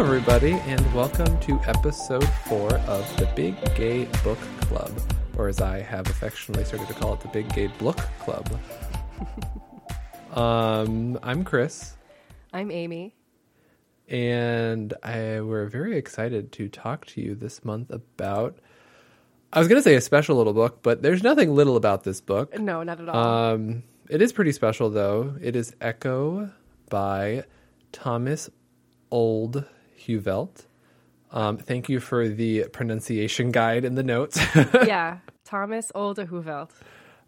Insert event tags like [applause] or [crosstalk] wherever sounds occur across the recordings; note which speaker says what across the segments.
Speaker 1: Hello, everybody, and welcome to episode four of the Big Gay Book Club, or as I have affectionately started to call it, the Big Gay Book Club. [laughs] um, I'm Chris,
Speaker 2: I'm Amy.
Speaker 1: and I we're very excited to talk to you this month about. I was going to say a special little book, but there's nothing little about this book.
Speaker 2: No, not at all.
Speaker 1: Um, it is pretty special, though. It is Echo by Thomas Olde Heuvelt. Um, thank you for the pronunciation guide in the notes. [laughs]
Speaker 2: yeah, Thomas Olde Heuvelt.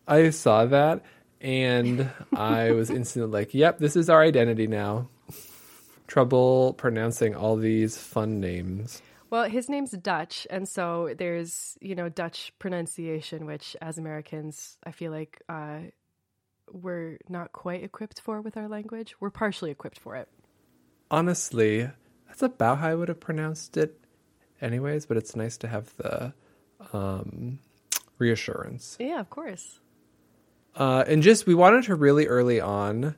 Speaker 1: I saw that and I was [laughs] instantly like, yep, this is our identity now. Trouble pronouncing all these fun names.
Speaker 2: Well, his name's Dutch, and so there's you know Dutch pronunciation, which as Americans, I feel like uh, we're not quite equipped for with our language. We're partially equipped for it.
Speaker 1: Honestly, that's about how I would have pronounced it anyways, but it's nice to have the um, reassurance.
Speaker 2: Yeah, of course.
Speaker 1: Uh, and just we wanted to really early on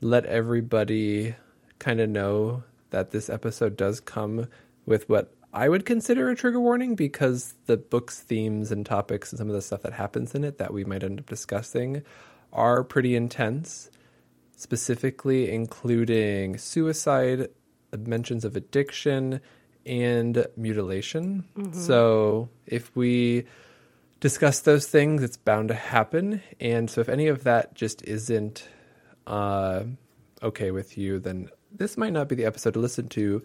Speaker 1: let everybody kind of know that this episode does come with what I would consider a trigger warning because the book's themes and topics and some of the stuff that happens in it that we might end up discussing are pretty intense, specifically including suicide, mentions of addiction, and mutilation. So if we discuss those things, it's bound to happen. And so if any of that just isn't uh, okay with you, then this might not be the episode to listen to.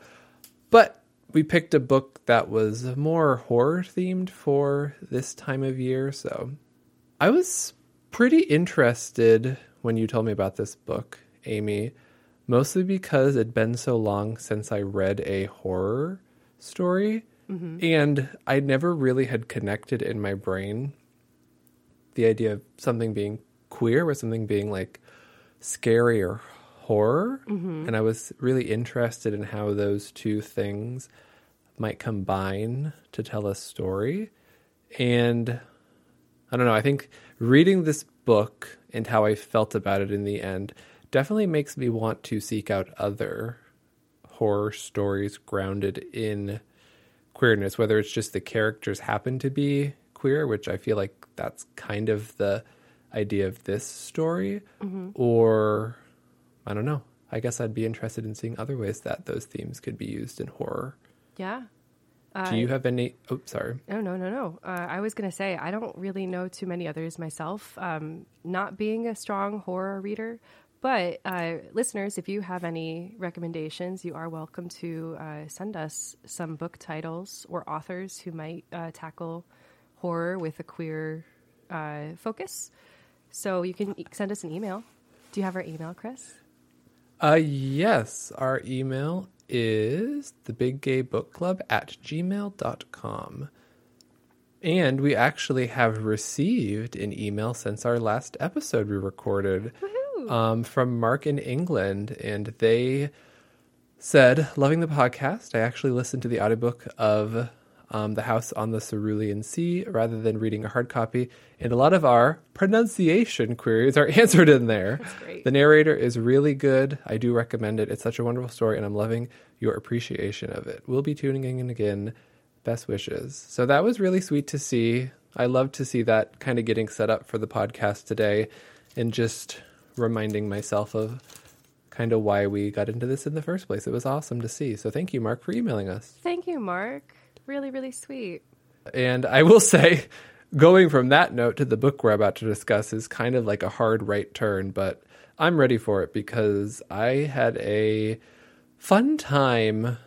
Speaker 1: But we picked a book that was more horror themed for this time of year. So I was pretty interested when you told me about this book, Amy, mostly because it'd been so long since I read a horror story. Mm-hmm. And I never really had connected in my brain the idea of something being queer with something being like scary or horror. Mm-hmm. And I was really interested in how those two things might combine to tell a story. And I don't know, I think reading this book and how I felt about it in the end definitely makes me want to seek out other horror stories grounded in queerness, whether it's just the characters happen to be queer, which I feel like that's kind of the idea of this story, or I don't know. I guess I'd be interested in seeing other ways that those themes could be used in horror.
Speaker 2: Yeah.
Speaker 1: Do you have any? Oh, sorry.
Speaker 2: No, no, no, no. Uh, I was going to say, I don't really know too many others myself, um, not being a strong horror reader. But uh, listeners, if you have any recommendations, you are welcome to uh, send us some book titles or authors who might uh, tackle horror with a queer uh, focus. So you can send us an email. Do you have our email, Chris?
Speaker 1: Uh, yes, our email is thebiggaybookclub big gay book club at gmail.com. And we actually have received an email since our last episode we recorded um, from Mark in England. And they said, Loving the podcast. I actually listened to the audiobook of um, The House on the Cerulean Sea rather than reading a hard copy. And a lot of our pronunciation queries are [laughs] answered in there.
Speaker 2: That's great.
Speaker 1: The narrator is really good. I do recommend it. It's such a wonderful story, and I'm loving your appreciation of it. We'll be tuning in again. Best wishes. So that was really sweet to see. I love to see that kind of getting set up for the podcast today and just reminding myself of kind of why we got into this in the first place. It was awesome to see. So thank you, Mark, for emailing us.
Speaker 2: Thank you, Mark. Really, really sweet.
Speaker 1: And I will [laughs] say, going from that note to the book we're about to discuss is kind of like a hard right turn, but I'm ready for it because I had a fun time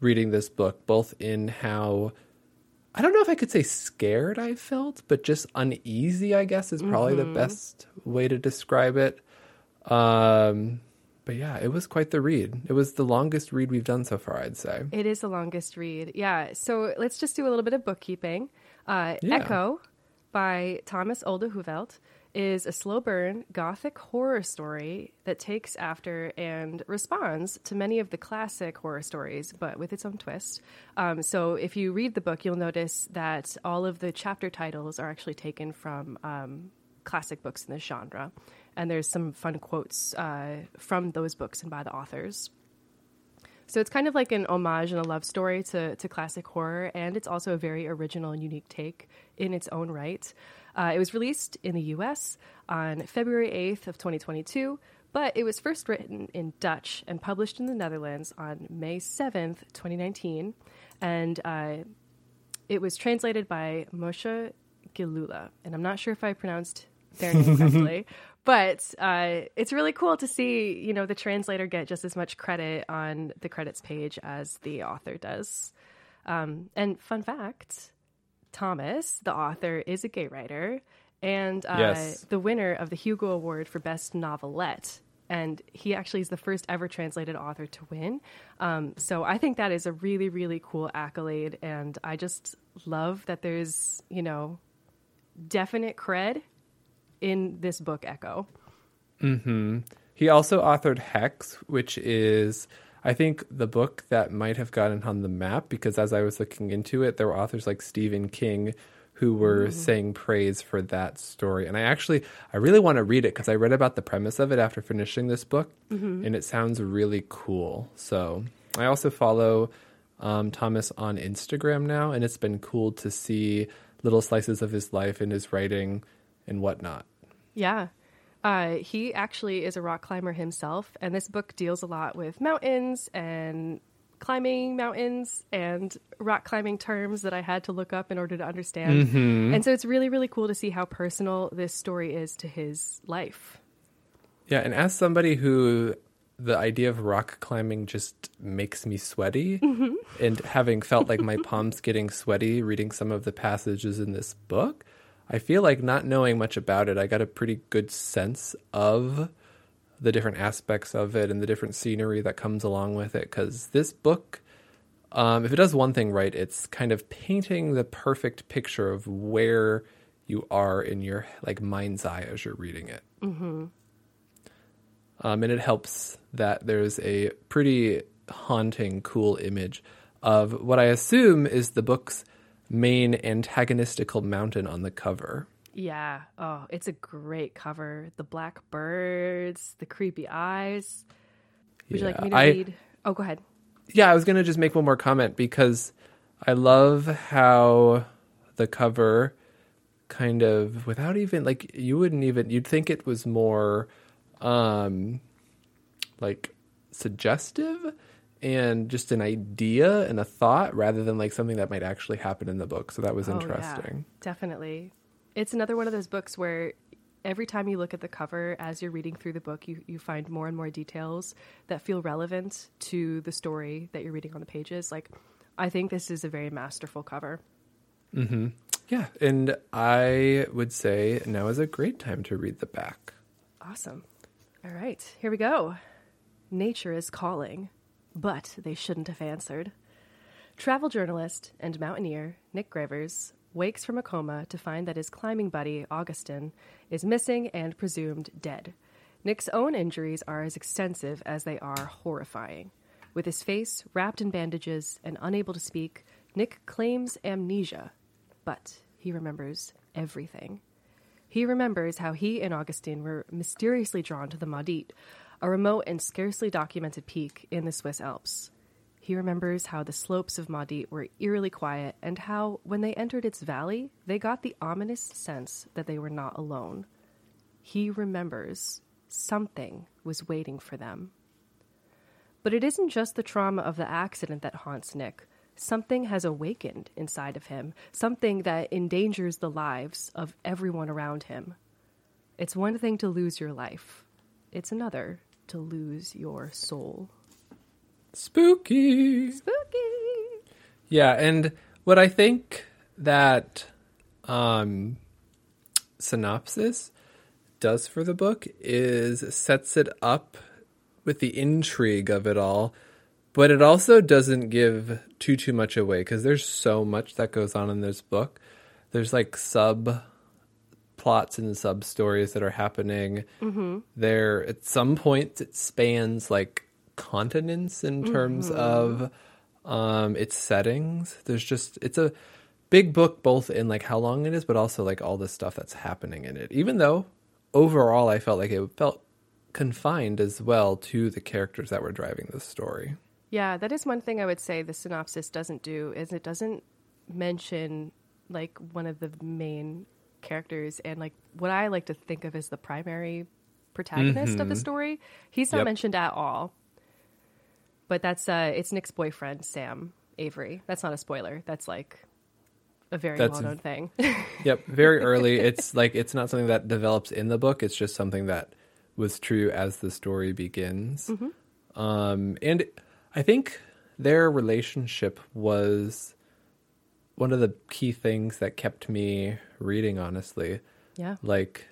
Speaker 1: reading this book, both in how I don't know if I could say scared I felt, but just uneasy, I guess, is probably the best way to describe it. Um, but yeah, it was quite the read. It was the longest read we've done so far, I'd say.
Speaker 2: It is the longest read. Yeah. So let's just do a little bit of bookkeeping. Uh,
Speaker 1: Yeah.
Speaker 2: Echo by Thomas Olde Heuvelt is a slow burn gothic horror story that takes after and responds to many of the classic horror stories, but with its own twist. Um, so if you read the book, you'll notice that all of the chapter titles are actually taken from um, classic books in this genre. And there's some fun quotes uh, from those books and by the authors. So it's kind of like an homage and a love story to, to classic horror, and it's also a very original and unique take in its own right. Uh, it was released in the US on February 8th of 2022, but it was first written in Dutch and published in the Netherlands on May 7th, 2019. And uh, it was translated by Moshe Gilula. And I'm not sure if I pronounced their name [laughs] correctly, but uh, it's really cool to see, you know, the translator get just as much credit on the credits page as the author does. Um, and fun fact Thomas, the author, is a gay writer and uh,
Speaker 1: Yes.
Speaker 2: the winner of the Hugo Award for Best Novelette. And he actually is the first ever translated author to win. Um, so I think that is a really, really cool accolade. And I just love that there's, you know, definite cred in this book, Echo.
Speaker 1: He also authored Hex, which is, I think, the book that might have gotten on the map because as I was looking into it, there were authors like Stephen King who were saying praise for that story. And I actually, I really want to read it because I read about the premise of it after finishing this book, and it sounds really cool. So I also follow um, Thomas on Instagram now, and it's been cool to see little slices of his life and his writing and whatnot.
Speaker 2: Yeah. Uh, he actually is a rock climber himself, and this book deals a lot with mountains and climbing mountains and rock climbing terms that I had to look up in order to understand. And so it's really, really cool to see how personal this story is to his life.
Speaker 1: Yeah, and as somebody who the idea of rock climbing just makes me sweaty, and having felt like my [laughs] palms getting sweaty reading some of the passages in this book, I feel like not knowing much about it, I got a pretty good sense of the different aspects of it and the different scenery that comes along with it. Because this book, um, if it does one thing right, it's kind of painting the perfect picture of where you are in your like mind's eye as you're reading it. Um, and it helps that there's a pretty haunting, cool image of what I assume is the book's main antagonistical mountain on the cover.
Speaker 2: Yeah. Oh, it's a great cover. The black birds, the creepy eyes. Would you like me to
Speaker 1: I-
Speaker 2: read? Oh, go ahead.
Speaker 1: Yeah, I was going to just make one more comment because I love how the cover kind of without even like you wouldn't even you'd think it was more um like suggestive and just an idea and a thought rather than like something that might actually happen in the book. So that was
Speaker 2: Oh, yeah,
Speaker 1: interesting.
Speaker 2: definitely. It's another one of those books where every time you look at the cover as you're reading through the book, you, you find more and more details that feel relevant to the story that you're reading on the pages. Like, I think this is a very masterful cover. Hmm.
Speaker 1: Yeah, and I would say now is a great time to read the back.
Speaker 2: Awesome. All right, here we go. Nature is calling, but they shouldn't have answered. Travel journalist and mountaineer Nick Grevers wakes from a coma to find that his climbing buddy, Augustin, is missing and presumed dead. Nick's own injuries are as extensive as they are horrifying. With his face wrapped in bandages and unable to speak, Nick claims amnesia, but he remembers everything. He remembers how he and Augustine were mysteriously drawn to the Maudit, a remote and scarcely documented peak in the Swiss Alps. He remembers how the slopes of Maudit were eerily quiet and how, when they entered its valley, they got the ominous sense that they were not alone. He remembers something was waiting for them. But it isn't just the trauma of the accident that haunts Nick. Something has awakened inside of him, something that endangers the lives of everyone around him. It's one thing to lose your life, it's another to lose your soul.
Speaker 1: Spooky.
Speaker 2: Spooky!
Speaker 1: Yeah, and what I think that um, synopsis does for the book is sets it up with the intrigue of it all, but it also doesn't give too too much away because there's so much that goes on in this book. There's like sub plots and sub stories that are happening. There, at some points, it spans like continents in terms of um, its settings. There's just it's a big book, both in like how long it is, but also like all the stuff that's happening in it. Even though overall, I felt like it felt confined as well to the characters that were driving the story.
Speaker 2: Yeah, that is one thing I would say the synopsis doesn't do is it doesn't mention like one of the main characters and like what I like to think of as the primary protagonist of the story. He's not
Speaker 1: Yep.
Speaker 2: mentioned at all. But that's uh it's Nick's boyfriend, Sam Avery. That's not a spoiler. That's like a very
Speaker 1: That's-
Speaker 2: well known thing. [laughs]
Speaker 1: Yep, very [laughs] early. it's like it's not something that develops in the book. It's just something that was true as the story begins. Um, and I think their relationship was one of the key things that kept me reading. Honestly,
Speaker 2: yeah.
Speaker 1: like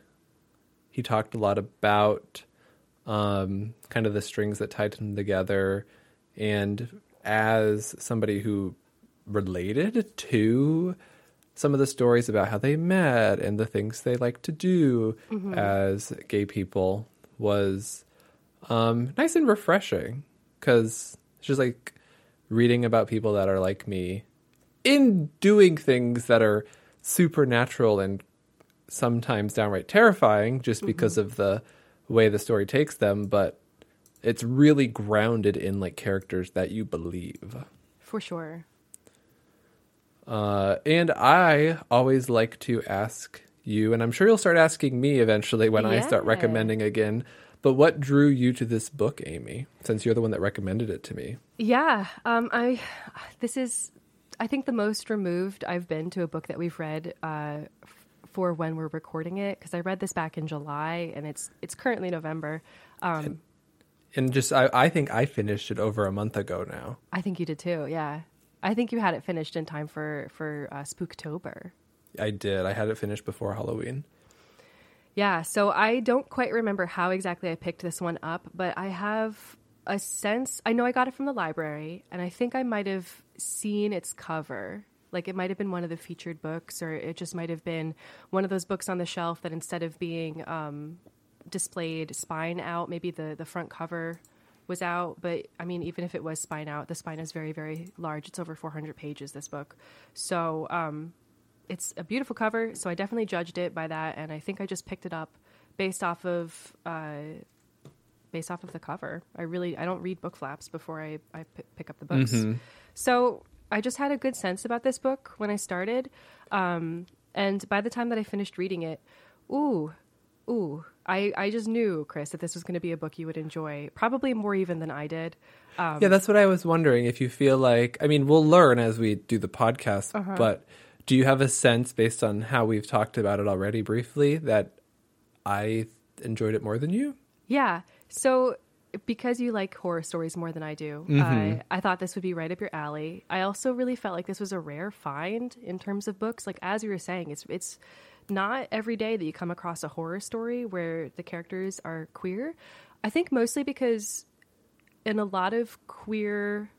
Speaker 1: he talked a lot about um, kind of the strings that tied them together and as somebody who related to some of the stories about how they met and the things they like to do as gay people was um, nice and refreshing because it's just like reading about people that are like me in doing things that are supernatural and sometimes downright terrifying just because of the way the story takes them, but it's really grounded in like characters that you believe.
Speaker 2: For sure.
Speaker 1: Uh, and I always like to ask you, and I'm sure you'll start asking me eventually when I start recommending again. But what drew you to this book, Amy? Since you're the one that recommended it to me.
Speaker 2: Yeah, um, I. This is, I think, the most removed I've been to a book that we've read uh, f- for when we're recording it because I read this back in July and it's it's currently November. Um,
Speaker 1: And just, I, I think I finished it over a month ago now.
Speaker 2: I think you did too. Yeah, I think you had it finished in time for for uh, Spooktober.
Speaker 1: I did. I had it finished before Halloween.
Speaker 2: Yeah, so I don't quite remember how exactly I picked this one up, but I have a sense. I know I got it from the library, and I think I might have seen its cover. Like it might have been one of the featured books, or it just might have been one of those books on the shelf that instead of being um, displayed spine out, maybe the, the front cover was out. But I mean, even if it was spine out, the spine is very, very large. It's over 400 pages, this book. So, um, it's a beautiful cover, so I definitely judged it by that, and I think I just picked it up based off of uh, based off of the cover. I really I don't read book flaps before I I p- pick up the books, so I just had a good sense about this book when I started, um, and by the time that I finished reading it, ooh, ooh, I I just knew Chris that this was going to be a book you would enjoy, probably more even than I did. Um,
Speaker 1: yeah, that's what I was wondering. If you feel like, I mean, we'll learn as we do the podcast,
Speaker 2: Uh-huh.
Speaker 1: but do you have a sense based on how we've talked about it already briefly that I enjoyed it more than you?
Speaker 2: Yeah. So because you like horror stories more than I do, mm-hmm. I, I thought this would be right up your alley. I also really felt like this was a rare find in terms of books. Like as you were saying, it's it's not every day that you come across a horror story where the characters are queer. I think mostly because in a lot of queer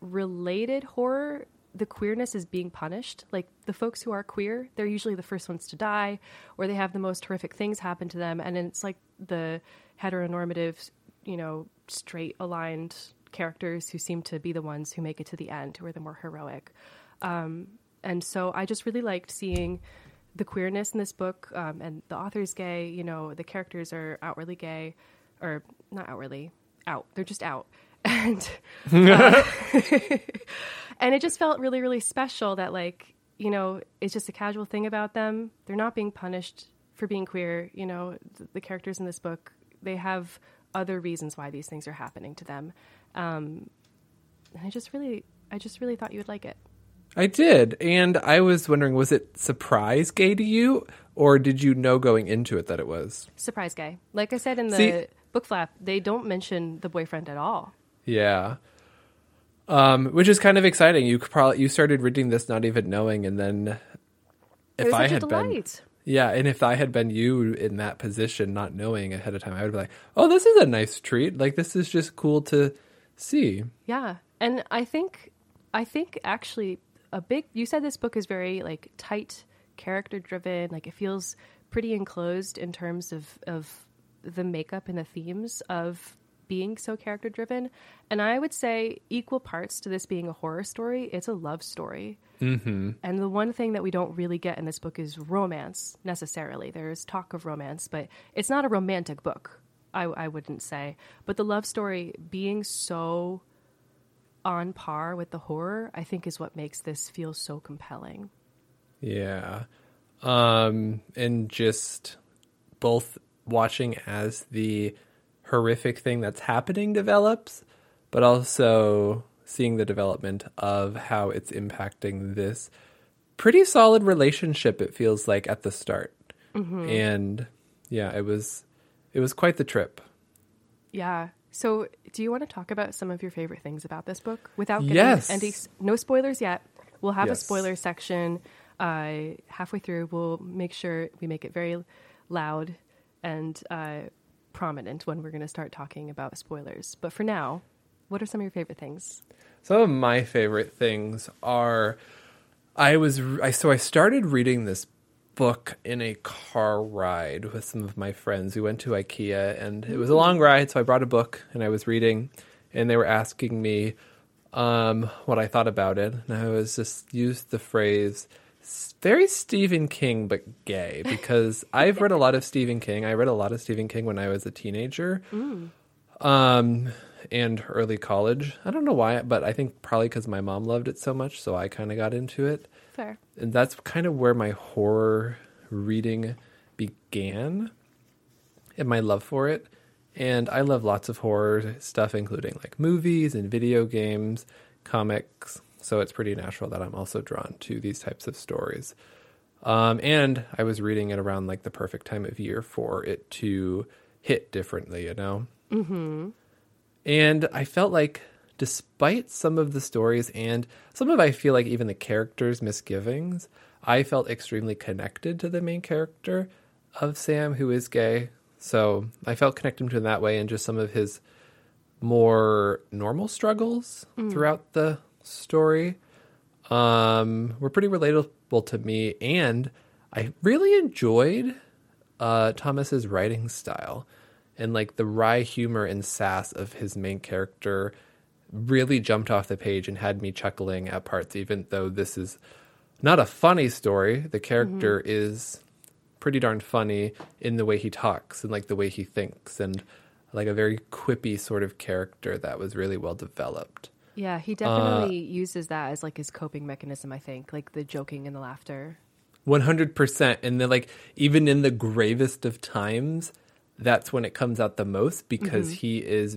Speaker 2: related horror, the queerness is being punished. Like the folks who are queer, they're usually the first ones to die, or they have the most horrific things happen to them. And it's like the heteronormative, you know, straight aligned characters who seem to be the ones who make it to the end, who are the more heroic. Um, and so I just really liked seeing the queerness in this book. Um, and the author's gay, you know, the characters are outwardly gay, or not outwardly, out. They're just out. [laughs] And uh, [laughs] and it just felt really really special that like you know it's just a casual thing about them they're not being punished for being queer you know the, the characters in this book they have other reasons why these things are happening to them um, and i just really i just really thought you would like it
Speaker 1: I did. And I was wondering, was it surprise gay to you? Or did you know going into it that it was?
Speaker 2: surprise gay like i said in the
Speaker 1: See-
Speaker 2: book flap they don't mention the boyfriend at all
Speaker 1: Yeah. Um, which is kind of exciting. You probably you started reading this not even knowing, and then
Speaker 2: it
Speaker 1: if
Speaker 2: was
Speaker 1: I
Speaker 2: such
Speaker 1: had
Speaker 2: a
Speaker 1: been
Speaker 2: delight
Speaker 1: yeah, and if I had been you in that position, not knowing ahead of time, I would be like, "Oh, this is a nice treat. Like this is just cool to see."
Speaker 2: Yeah. And I think I think actually a big you said this book is very like tight character driven, like it feels pretty enclosed in terms of of the makeup and the themes of being so character driven. And I would say equal parts to this being a horror story, it's a love story. Mm-hmm. And the one thing that we don't really get in this book is romance necessarily. There's talk of romance, but it's not a romantic book. I, I wouldn't say, but the love story being so on par with the horror, I think is what makes this feel so compelling.
Speaker 1: Yeah. Um, and just both watching as the horrific thing that's happening develops, but also seeing the development of how it's impacting this pretty solid relationship it feels like at the start.
Speaker 2: Mm-hmm.
Speaker 1: And yeah, it was it was quite the trip.
Speaker 2: Yeah. So, do you want to talk about some of your favorite things about this book without getting
Speaker 1: Yes.
Speaker 2: any no spoilers yet? We'll have
Speaker 1: Yes.
Speaker 2: a spoiler section uh, halfway through. We'll make sure we make it very loud and uh, prominent when we're going to start talking about spoilers. But for now, what are some of your favorite things?
Speaker 1: Some of my favorite things are I was I so I started reading this book in a car ride with some of my friends. We went to IKEA and it was a long ride, so I brought a book and I was reading and they were asking me um, what I thought about it. And I was just used the phrase "S- very Stephen King but gay because I've read a lot of Stephen King. I read a lot of Stephen King when I was a teenager um, and early college. I don't know why, but I think probably because my mom loved it so much, so I kind of got into it.
Speaker 2: Fair.
Speaker 1: And that's kind of where my horror reading began and my love for it. And I love lots of horror stuff, including like movies and video games, comics. So it's pretty natural that I'm also drawn to these types of stories. Um, and I was reading it around like the perfect time of year for it to hit differently, you know? And I felt like, despite some of the stories and some of I feel like even the characters' misgivings, I felt extremely connected to the main character of Sam, who is gay. So I felt connected to him that way, and just some of his more normal struggles throughout the story um, were pretty relatable to me, and I really enjoyed uh, Thomas's writing style and like the wry humor and sass of his main character really jumped off the page and had me chuckling at parts, even though this is not a funny story. The character is pretty darn funny in the way he talks and like the way he thinks and like a very quippy sort of character that was really well developed.
Speaker 2: Yeah, he definitely uses that as like his coping mechanism, I think, like the joking and the laughter.
Speaker 1: One hundred percent, and then like even in the gravest of times, that's when it comes out the most because he is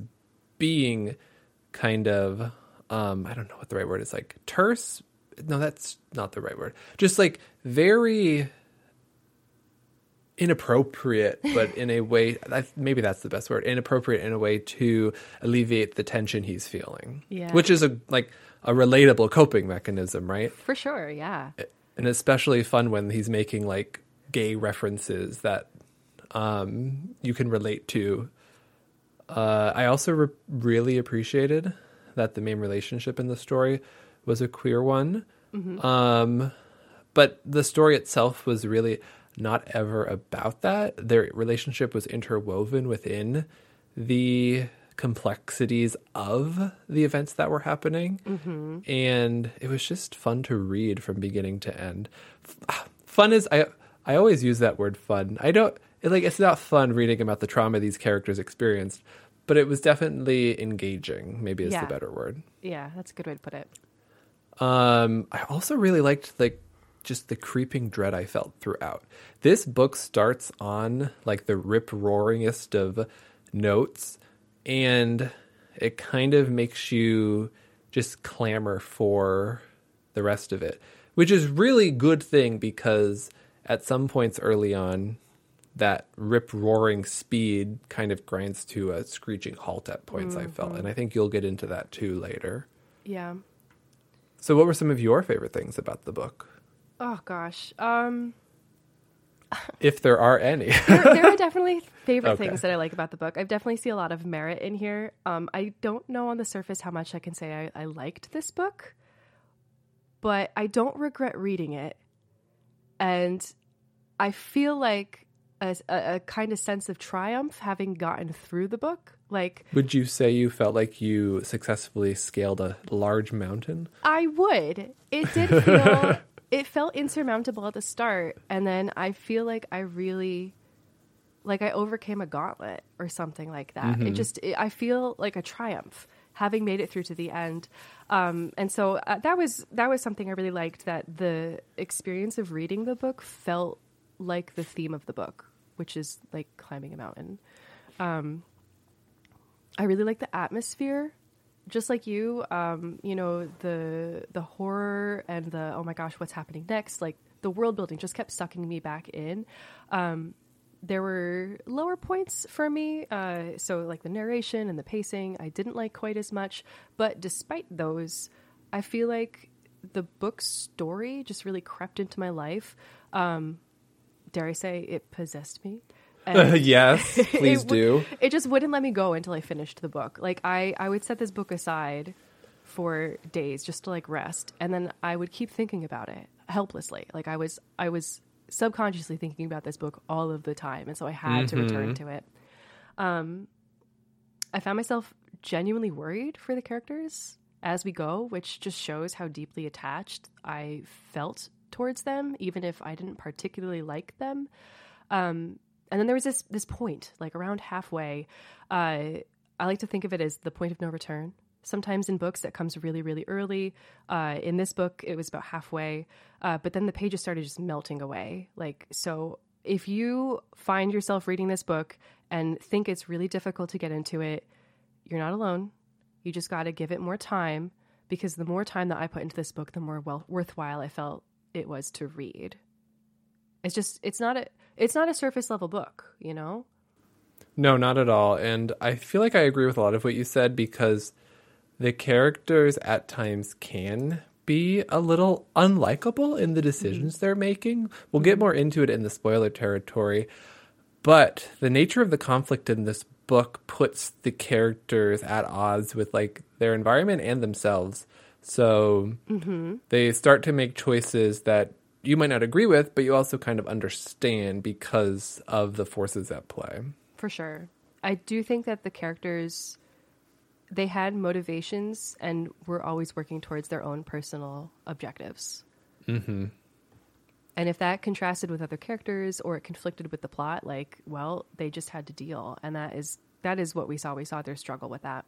Speaker 1: being kind of um I don't know what the right word is like terse. No, that's not the right word. Just like very inappropriate, but [laughs] in a way maybe that's the best word. Inappropriate in a way to alleviate the tension he's feeling.
Speaker 2: Yeah.
Speaker 1: which is a like a relatable coping mechanism, right?
Speaker 2: For sure, yeah.
Speaker 1: and especially fun when he's making like gay references that um, you can relate to. Uh, I also re- really appreciated that the main relationship in the story was a queer one, um, but the story itself was really not ever about that. Their relationship was interwoven within the complexities of the events that were happening and it was just fun to read from beginning to end fun is i i always use that word fun i don't it, like it's not fun reading about the trauma these characters experienced but it was definitely engaging maybe is
Speaker 2: Yeah.
Speaker 1: the better word
Speaker 2: Yeah, that's a good way to put it.
Speaker 1: um, I also really liked like just the creeping dread I felt throughout. This book starts on like the rip roaringest of notes, and it kind of makes you just clamor for the rest of it, which is really good thing because at some points early on, that rip roaring speed kind of grinds to a screeching halt at points. I felt, and I mm-hmm. think you'll get into that too later.
Speaker 2: Yeah.
Speaker 1: So, what were some of your favorite things about the book,
Speaker 2: Oh gosh. Um
Speaker 1: if there are any? [laughs]
Speaker 2: there, there are definitely favorite
Speaker 1: Okay.
Speaker 2: things that I like about the book. I definitely see a lot of merit in here. Um, I don't know on the surface how much I can say I, I liked this book, but I don't regret reading it, and I feel like a, a, a kind of sense of triumph having gotten through the book. Like
Speaker 1: Would you say you felt like you successfully scaled a large mountain?
Speaker 2: I would. It did feel [laughs] it felt insurmountable at the start and then I feel like I really like I overcame a gauntlet or something like that.
Speaker 1: Mm-hmm.
Speaker 2: It just it, I feel like a triumph having made it through to the end. Um, and so uh, that was that was something I really liked that the experience of reading the book felt like the theme of the book, which is like climbing a mountain. Um, I really like the atmosphere just like you, um, you know, the the horror and the oh my gosh, what's happening next? Like the world building just kept sucking me back in. Um, there were lower points for me, uh, so like the narration and the pacing, I didn't like quite as much. But despite those, I feel like the book's story just really crept into my life. Um, dare I say, it possessed me. [laughs]
Speaker 1: Yes, [laughs] please
Speaker 2: it
Speaker 1: do.
Speaker 2: would- it just wouldn't let me go until I finished the book. Like I, I would set this book aside for days just to like rest, and then I would keep thinking about it helplessly. Like I was, I was subconsciously thinking about this book all of the time, and so I had to return to it. Um, I found myself genuinely worried for the characters as we go, which just shows how deeply attached I felt towards them, even if I didn't particularly like them. Um, and then there was this this point, like around halfway. Uh, I like to think of it as the point of no return. Sometimes in books that comes really, really early. Uh, in this book, it was about halfway, uh, but then the pages started just melting away. Like so, if you find yourself reading this book and think it's really difficult to get into it, you're not alone. You just got to give it more time because the more time that I put into this book, the more well, worthwhile I felt it was to read. It's just it's not a it's not a surface level book, you know?
Speaker 1: No, not at all. And I feel like I agree with a lot of what you said because the characters at times can be a little unlikable in the mm-hmm. decisions they're making. We'll get mm-hmm. more into it in the spoiler territory. But the nature of the conflict in this book puts the characters at odds with like their environment and themselves. So mm-hmm. they start to make choices that you might not agree with, but you also kind of understand because of the forces at play.
Speaker 2: For sure. I do think that the characters they had motivations and were always working towards their own personal objectives. Mm-hmm. And if that contrasted with other characters or it conflicted with the plot, like, well, they just had to deal, and that is that is what we saw. We saw their struggle with that.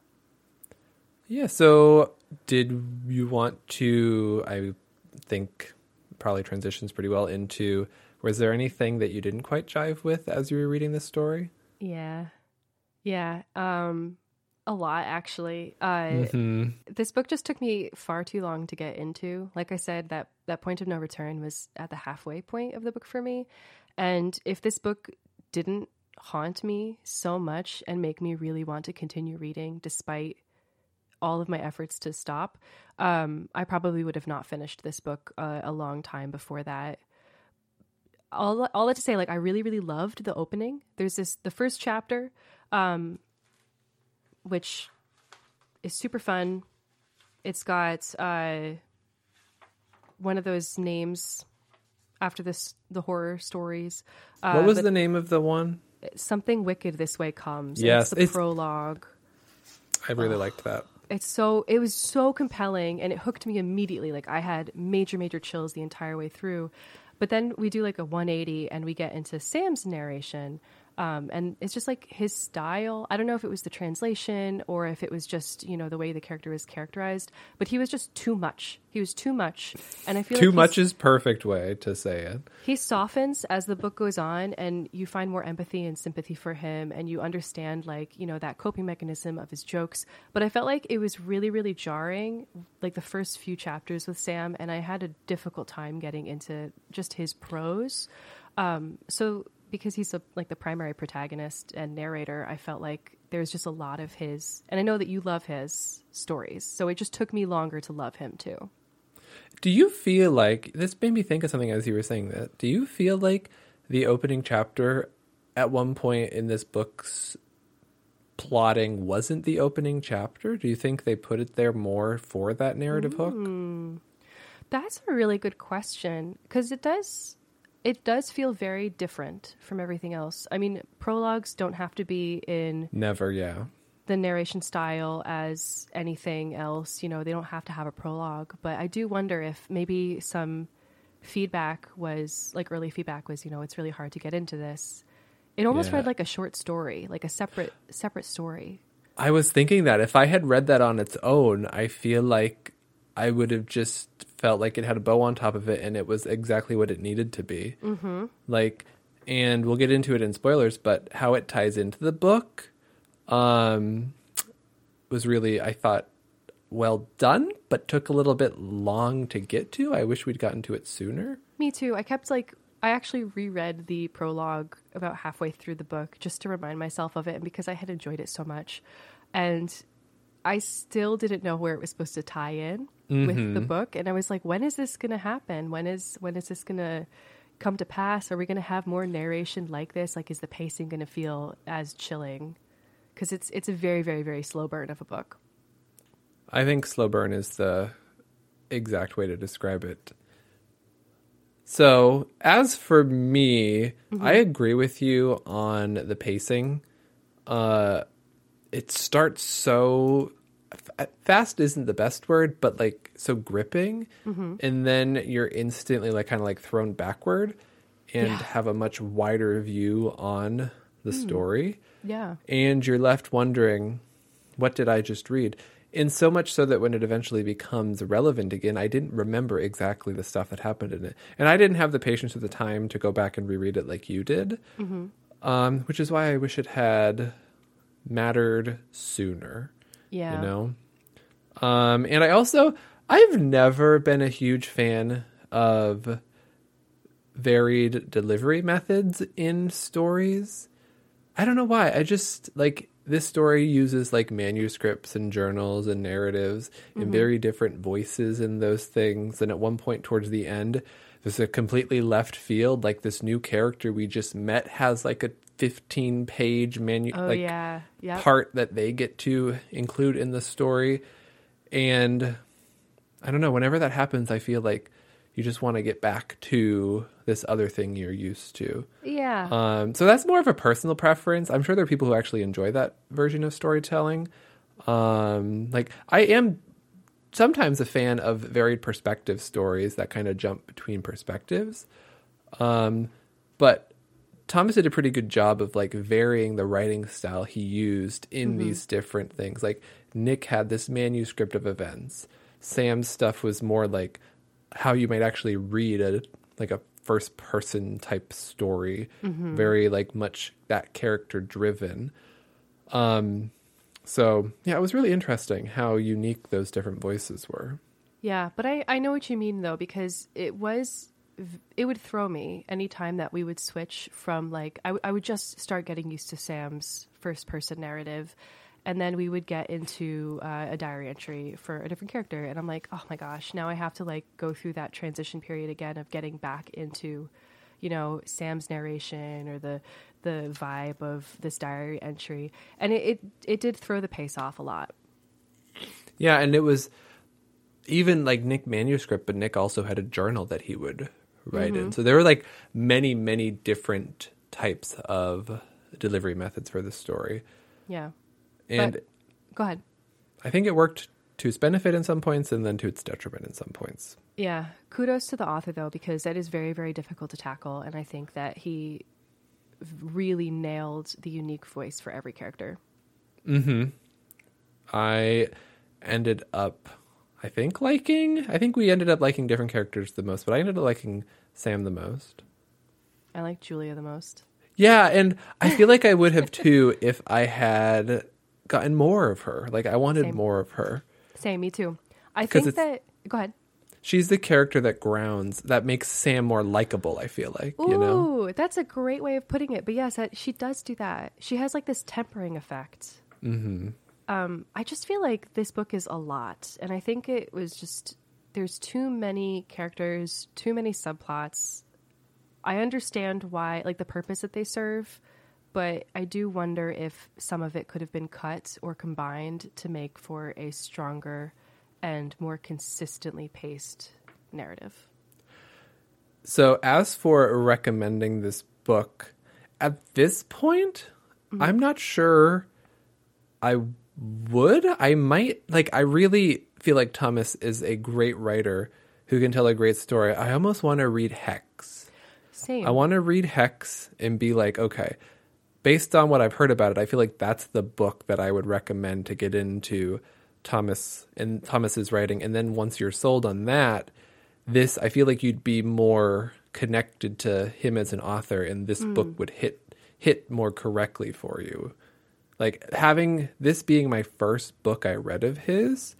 Speaker 1: Yeah. So, did you want to? I think probably transitions pretty well into. Was there anything that you didn't quite jive with as you were reading this story?
Speaker 2: Yeah. Yeah. Um a lot actually. Uh
Speaker 1: Hmm.
Speaker 2: this book just took me far too long to get into. Like I said, that that point of no return was at the halfway point of the book for me. And if this book didn't haunt me so much and make me really want to continue reading despite all of my efforts to stop, um, I probably would have not finished this book uh, a long time before that all all that to say, like I really really loved the opening. There's this the first chapter, um, which is super fun. It's got uh, one of those names after this the horror stories. Uh,
Speaker 1: what was the name of the one?
Speaker 2: something wicked this way comes?
Speaker 1: Yes,
Speaker 2: it's the
Speaker 1: it's-
Speaker 2: prologue.
Speaker 1: I really liked that.
Speaker 2: It's so it was so compelling and it hooked me immediately. Like I had major major chills the entire way through. But then we do like a 180 and we get into Sam's narration. Um, and it's just like his style. I don't know if it was the translation or if it was just, you know, the way the character was characterized, but he was just too much. He was too much. And I feel
Speaker 1: Too
Speaker 2: like
Speaker 1: much is perfect way to say it.
Speaker 2: he softens as the book goes on and you find more empathy and sympathy for him and you understand like you know that coping mechanism of his jokes but i felt like it was really really jarring like the first few chapters with sam and i had a difficult time getting into just his prose um, so because he's a, like the primary protagonist and narrator i felt like there's just a lot of his and i know that you love his stories so it just took me longer to love him too
Speaker 1: Do you feel like this made me think of something as you were saying that? Do you feel like the opening chapter at one point in this book's plotting wasn't the opening chapter? Do you think they put it there more for that narrative hook? Hmm.
Speaker 2: That's a really good question because it does it does feel very different from everything else. I mean, prologues don't have to be in
Speaker 1: Never, yeah.
Speaker 2: the narration style as anything else. You know, they don't have to have a prologue, but I do wonder if maybe some feedback was like early feedback was, you know, it's really hard to get into this. It almost
Speaker 1: Yeah.
Speaker 2: read like a short story, like a separate separate story.
Speaker 1: I was thinking that if I had read that on its own, I feel like I would have just felt like it had a bow on top of it and it was exactly what it needed to be. Mm-hmm. Like, and we'll get into it in spoilers, but how it ties into the book um, was really, I thought, well done, but took a little bit long to get to. I wish we'd gotten to it sooner.
Speaker 2: Me too. I kept like I actually reread the prologue about halfway through the book just to remind myself of it and because I had enjoyed it so much. And I still didn't know where it was supposed to tie in with the book and I was like when is this going to happen? When is when is this going to come to pass? Are we going to have more narration like this? Like is the pacing going to feel as chilling? Cuz it's it's a very very very slow burn of a book.
Speaker 1: I think slow burn is the exact way to describe it. So, as for me, I agree with you on the pacing. Uh, it starts so fast isn't the best word, but like so gripping, mm-hmm. and then you're instantly like kind of like thrown backward and
Speaker 2: Yeah.
Speaker 1: have a much wider view on the mm. story
Speaker 2: Yeah.
Speaker 1: and you're left wondering, what did I just read? And so much so that when it eventually becomes relevant again, I didn't remember exactly the stuff that happened in it, and I didn't have the patience or the time to go back and reread it like you did. Mm-hmm. Um, which is why I wish it had mattered sooner.
Speaker 2: Yeah.
Speaker 1: You know, um, and I also I've never been a huge fan of varied delivery methods in stories. I don't know why. I just like this story uses like manuscripts and journals and narratives and very different voices in those things. And at one point towards the end, there's a completely left field. Like this new character we just met has like a 15 page manu
Speaker 2: Oh
Speaker 1: like
Speaker 2: yeah. Yeah.
Speaker 1: part that they get to include in the story. And I don't know, whenever that happens, I feel like you just want to get back to this other thing you're used to.
Speaker 2: Yeah.
Speaker 1: Um, so that's more of a personal preference. I'm sure there are people who actually enjoy that version of storytelling. Um, like I am sometimes a fan of varied perspective stories that kind of jump between perspectives. Um, but Thomas did a pretty good job of like varying the writing style he used in these different things. Like Nick had this manuscript of events. Sam's stuff was more like how you might actually read a like a first person type story, very like much that character driven. Um so yeah, it was really interesting how unique those different voices were.
Speaker 2: Yeah, but I, I know what you mean though because it was it would throw me anytime that we would switch from like I, w- I would just start getting used to Sam's first person narrative and then we would get into uh, a diary entry for a different character and I'm like oh my gosh now I have to like go through that transition period again of getting back into you know Sam's narration or the the vibe of this diary entry. And it it, it did throw the pace off a lot.
Speaker 1: Yeah, and it was even like Nick manuscript, but Nick also had a journal that he would write in. So there were like many, many different types of delivery methods for the story.
Speaker 2: yeah
Speaker 1: And
Speaker 2: But- go ahead
Speaker 1: I think it worked to its benefit in some points and then to its detriment in some points.
Speaker 2: Yeah, kudos to the author though, because that is very, very difficult to tackle, and I think that he really nailed the unique voice for every character. Mm hmm.
Speaker 1: I ended up, I think, liking, I think we ended up liking different characters the most, but I ended up liking Sam the most.
Speaker 2: I like Julia the most.
Speaker 1: Yeah, and I feel like I would have too [laughs] if I had gotten more of her. Like I wanted
Speaker 2: Same.
Speaker 1: more of her.
Speaker 2: Same, me too. I think that. Go ahead.
Speaker 1: She's the character that grounds, that makes Sam more likable. I feel like
Speaker 2: Ooh,
Speaker 1: you know.
Speaker 2: that's a great way of putting it. But yes, she does do that. She has like this tempering effect. Mm-hmm. Um, I just feel like this book is a lot, and I think it was just there's too many characters, too many subplots. I understand why, like the purpose that they serve, but I do wonder if some of it could have been cut or combined to make for a stronger and more consistently paced narrative.
Speaker 1: So as for recommending this book, at this point, I'm not sure I would. I might like I really feel like Thomas is a great writer who can tell a great story. I almost want to read Hex.
Speaker 2: Same.
Speaker 1: I want to read Hex and be like, okay, based on what I've heard about it, I feel like that's the book that I would recommend to get into Thomas and Thomas's writing. And then once you're sold on that, this I feel like you'd be more connected to him as an author, and this mm. book would hit hit more correctly for you. Like having this being my first book I read of his,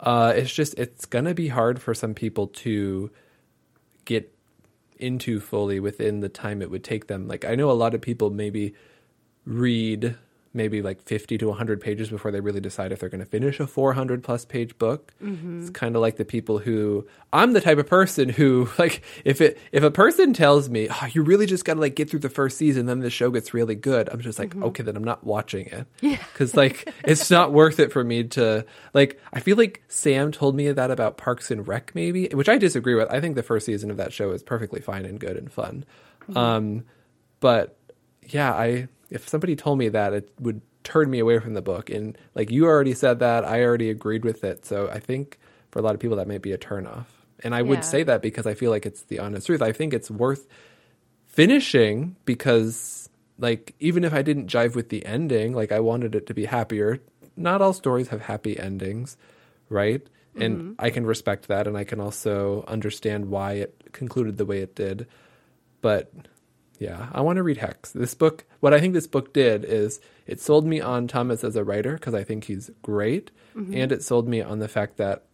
Speaker 1: uh, it's just it's gonna be hard for some people to get into fully within the time it would take them. Like I know a lot of people maybe read maybe like 50 to 100 pages before they really decide if they're going to finish a 400 plus page book. Mm-hmm. It's kind of like the people who I'm the type of person who [laughs] like if it if a person tells me, "Oh, you really just got to like get through the first season then the show gets really good." I'm just like, mm-hmm. "Okay, then I'm not watching it." [laughs] Yeah. Cuz like it's not worth it for me to like I feel like Sam told me that about Parks and Rec maybe, which I disagree with. I think the first season of that show is perfectly fine and good and fun. Mm-hmm. Um but yeah, I if somebody told me that, it would turn me away from the book. And like you already said that, I already agreed with it. So I think for a lot of people that might be a turnoff. And I yeah. would say that because I feel like it's the honest truth. I think it's worth finishing because like even if I didn't jive with the ending, like I wanted it to be happier. Not all stories have happy endings, right? And mm-hmm. I can respect that and I can also understand why it concluded the way it did. But yeah, I want to read Hex. This book, what I think this book did is it sold me on Thomas as a writer because I think he's great, mm-hmm. and it sold me on the fact that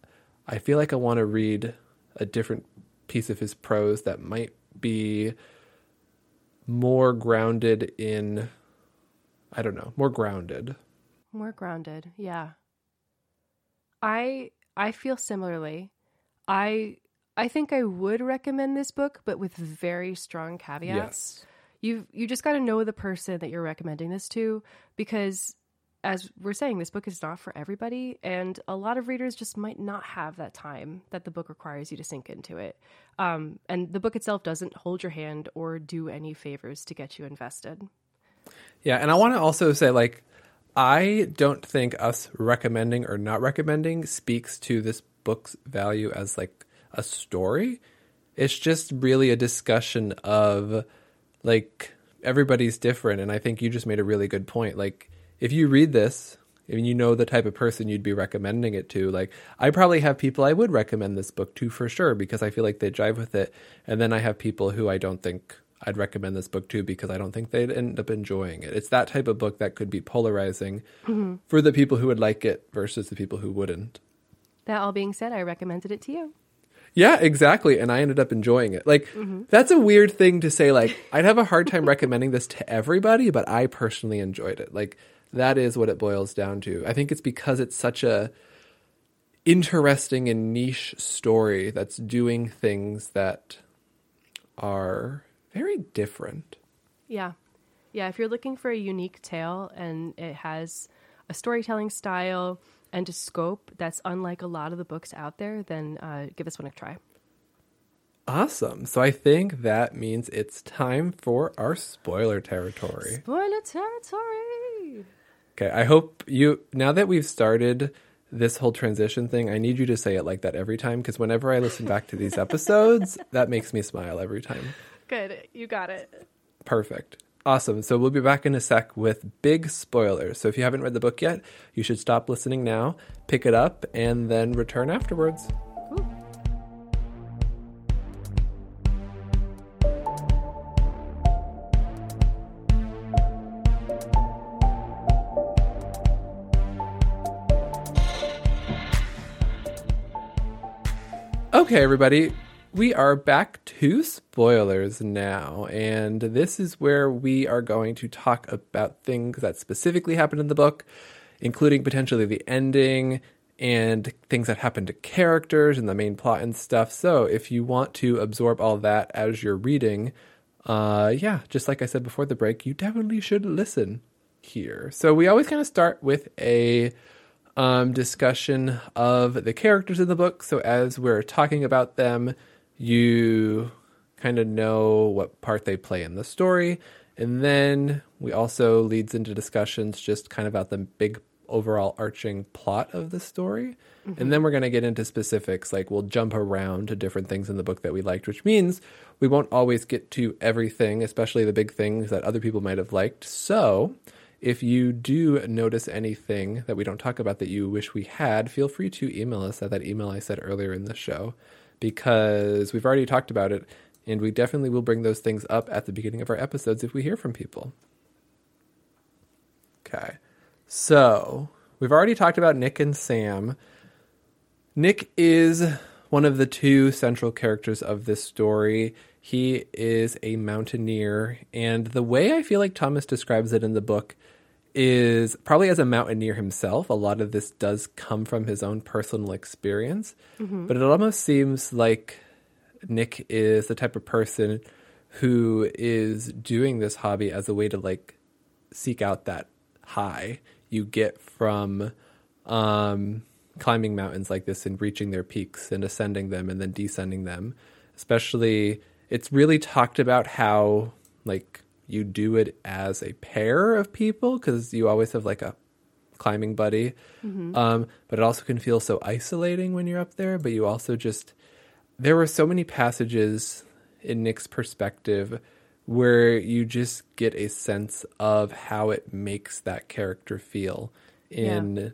Speaker 1: I feel like I want to read a different piece of his prose that might be more grounded in I don't know, more grounded.
Speaker 2: More grounded. Yeah. I I feel similarly. I I think I would recommend this book, but with very strong caveats. Yes. You you just got to know the person that you're recommending this to because as we're saying this book is not for everybody and a lot of readers just might not have that time that the book requires you to sink into it. Um, and the book itself doesn't hold your hand or do any favors to get you invested.
Speaker 1: Yeah, and I want to also say like I don't think us recommending or not recommending speaks to this book's value as like a story. It's just really a discussion of like everybody's different and I think you just made a really good point. Like if you read this and you know the type of person you'd be recommending it to, like I probably have people I would recommend this book to for sure because I feel like they jive with it. And then I have people who I don't think I'd recommend this book to because I don't think they'd end up enjoying it. It's that type of book that could be polarizing mm-hmm. for the people who would like it versus the people who wouldn't.
Speaker 2: That all being said, I recommended it to you.
Speaker 1: Yeah, exactly. And I ended up enjoying it. Like, mm-hmm. that's a weird thing to say. Like, I'd have a hard time [laughs] recommending this to everybody, but I personally enjoyed it. Like, that is what it boils down to. I think it's because it's such a interesting and niche story that's doing things that are very different.
Speaker 2: Yeah. Yeah. If you're looking for a unique tale and it has a storytelling style, and a scope that's unlike a lot of the books out there, then uh, give this one a try.
Speaker 1: Awesome. So I think that means it's time for our spoiler territory.
Speaker 2: Spoiler territory.
Speaker 1: Okay, I hope you now that we've started this whole transition thing, I need you to say it like that every time because whenever I listen back to these episodes, that makes me smile every time.
Speaker 2: Good. You got it.
Speaker 1: Perfect. Awesome. So we'll be back in a sec with big spoilers. So if you haven't read the book yet, you should stop listening now, pick it up, and then return afterwards. Okay, everybody, we are back to spoilers now, and this is where we are going to talk about things that specifically happened in the book, including potentially the ending and things that happen to characters and the main plot and stuff. So, if you want to absorb all that as you're reading, uh, yeah, just like I said before the break, you definitely should listen here. So, we always kind of start with a um, discussion of the characters in the book. So, as we're talking about them, you kind of know what part they play in the story. And then we also leads into discussions just kind of about the big overall arching plot of the story. Mm-hmm. And then we're going to get into specifics, like we'll jump around to different things in the book that we liked, which means we won't always get to everything, especially the big things that other people might have liked. So, if you do notice anything that we don't talk about that you wish we had, feel free to email us at that email I said earlier in the show because we've already talked about it and we definitely will bring those things up at the beginning of our episodes if we hear from people. Okay. So, we've already talked about Nick and Sam. Nick is one of the two central characters of this story. He is a mountaineer, and the way I feel like Thomas describes it in the book is probably as a mountaineer himself. A lot of this does come from his own personal experience, but it almost seems like Nick is the type of person who is doing this hobby as a way to like seek out that high you get from um, climbing mountains like this and reaching their peaks and ascending them and then descending them. Especially, it's really talked about how like you do it as a pair of people because you always have like a climbing buddy. Um, but it also can feel so isolating when you're up there. But you also just there were so many passages in Nick's perspective where you just get a sense of how it makes that character feel in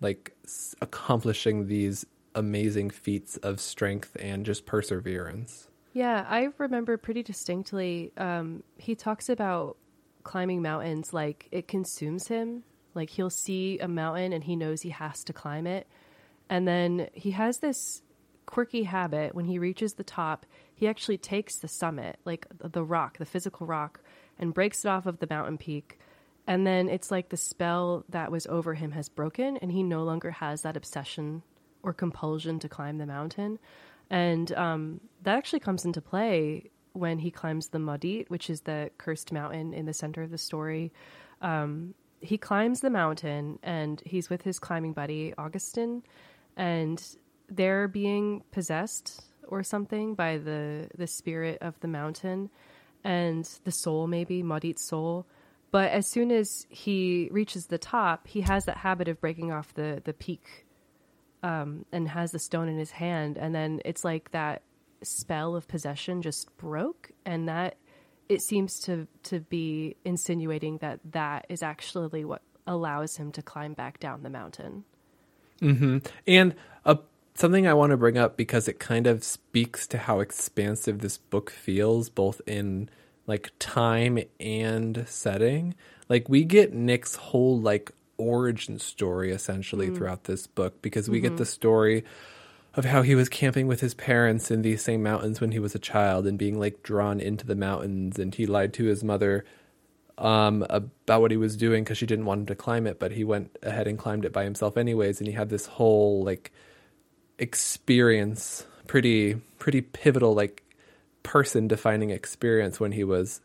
Speaker 1: like s- accomplishing these amazing feats of strength and just perseverance.
Speaker 2: Yeah, I remember pretty distinctly. Um, he talks about climbing mountains like it consumes him. Like he'll see a mountain and he knows he has to climb it. And then he has this quirky habit when he reaches the top, he actually takes the summit, like the rock, the physical rock, and breaks it off of the mountain peak. And then it's like the spell that was over him has broken and he no longer has that obsession or compulsion to climb the mountain. And um, that actually comes into play when he climbs the Maudit, which is the cursed mountain in the center of the story. Um, he climbs the mountain and he's with his climbing buddy, Augustin, and they're being possessed or something by the, the spirit of the mountain and the soul, maybe, Maudit's soul. But as soon as he reaches the top, he has that habit of breaking off the, the peak um, and has the stone in his hand. And then it's like that spell of possession just broke. And that it seems to, to be insinuating that that is actually what allows him to climb back down the mountain. Mm-hmm.
Speaker 1: And uh, something I want to bring up because it kind of speaks to how expansive this book feels, both in like time and setting. Like we get Nick's whole like origin story essentially throughout this book because we get the story of how he was camping with his parents in these same mountains when he was a child and being like drawn into the mountains and he lied to his mother um, about what he was doing because she didn't want him to climb it, but he went ahead and climbed it by himself anyways. And he had this whole like experience, pretty pretty pivotal, like person defining experience when he was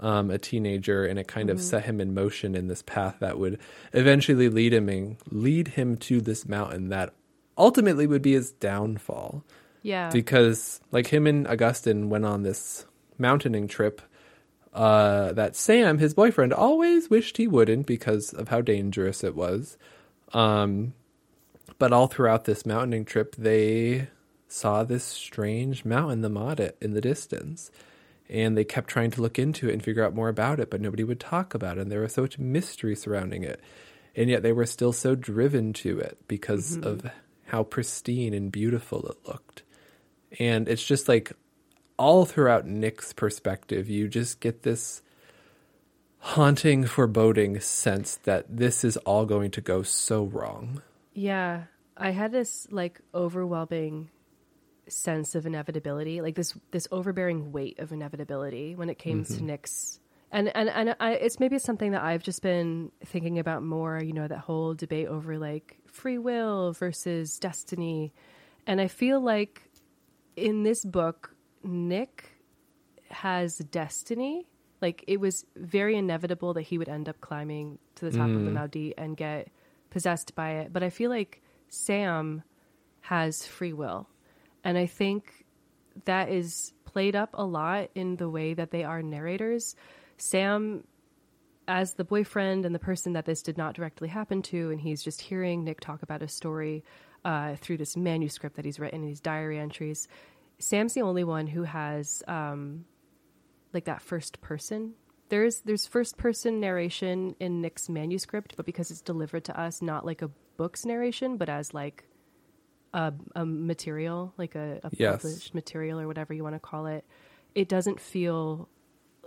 Speaker 1: um, a teenager, and it kind of set him in motion in this path that would eventually lead him in, lead him to this mountain that ultimately would be his downfall
Speaker 2: Yeah.
Speaker 1: because like him and Augustine went on this mountaining trip uh, that Sam, his boyfriend, always wished he wouldn't because of how dangerous it was. Um, but all throughout this mountaining trip, they saw this strange mountain, the Maudit, in the distance. And they kept trying to look into it and figure out more about it, but nobody would talk about it. And there was so much mystery surrounding it. And yet they were still so driven to it because mm-hmm. of how pristine and beautiful it looked. And it's just like all throughout Nick's perspective, you just get this haunting, foreboding sense that this is all going to go so wrong.
Speaker 2: Yeah, I had this like overwhelming sense of inevitability, like this this overbearing weight of inevitability when it came to mm-hmm. Nick's. And and and I, it's maybe something that I've just been thinking about more. You know, that whole debate over like free will versus destiny, and I feel like in this book, Nick has destiny. Like it was very inevitable that he would end up climbing to the top of the mm. Maudit and get possessed by it. But I feel like Sam has free will. And I think that is played up a lot in the way that they are narrators. Sam as the boyfriend and the person that this did not directly happen to, and he's just hearing Nick talk about a story uh, through this manuscript that he's written, in these diary entries. Sam's the only one who has um, like that first person. There's there's first person narration in Nick's manuscript, but because it's delivered to us not like a book's narration, but as like a, a material, like a, a
Speaker 1: Yes.
Speaker 2: published material or whatever you want to call it, it doesn't feel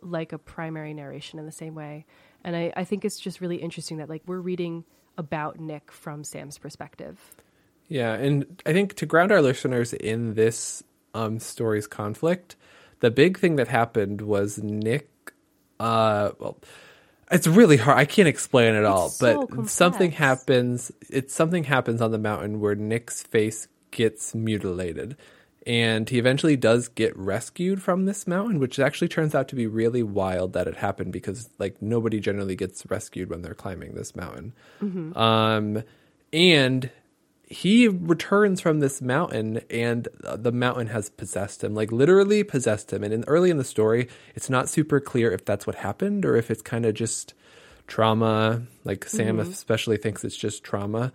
Speaker 2: like a primary narration in the same way. And I, I think it's just really interesting that like we're reading about Nick from Sam's perspective.
Speaker 1: Yeah, and I think to ground our listeners in this um, story's conflict, the big thing that happened was Nick. Uh, well, it's really hard. I can't explain it all,
Speaker 2: so
Speaker 1: but something happens. It's something happens on the mountain where Nick's face gets mutilated, and he eventually does get rescued from this mountain, which actually turns out to be really wild that it happened because like nobody generally gets rescued when they're climbing this mountain. Um, and he returns from this mountain and the mountain has possessed him like literally possessed him. And in early in the story it's not super clear if that's what happened or if it's kind of just trauma like sam especially thinks it's just trauma.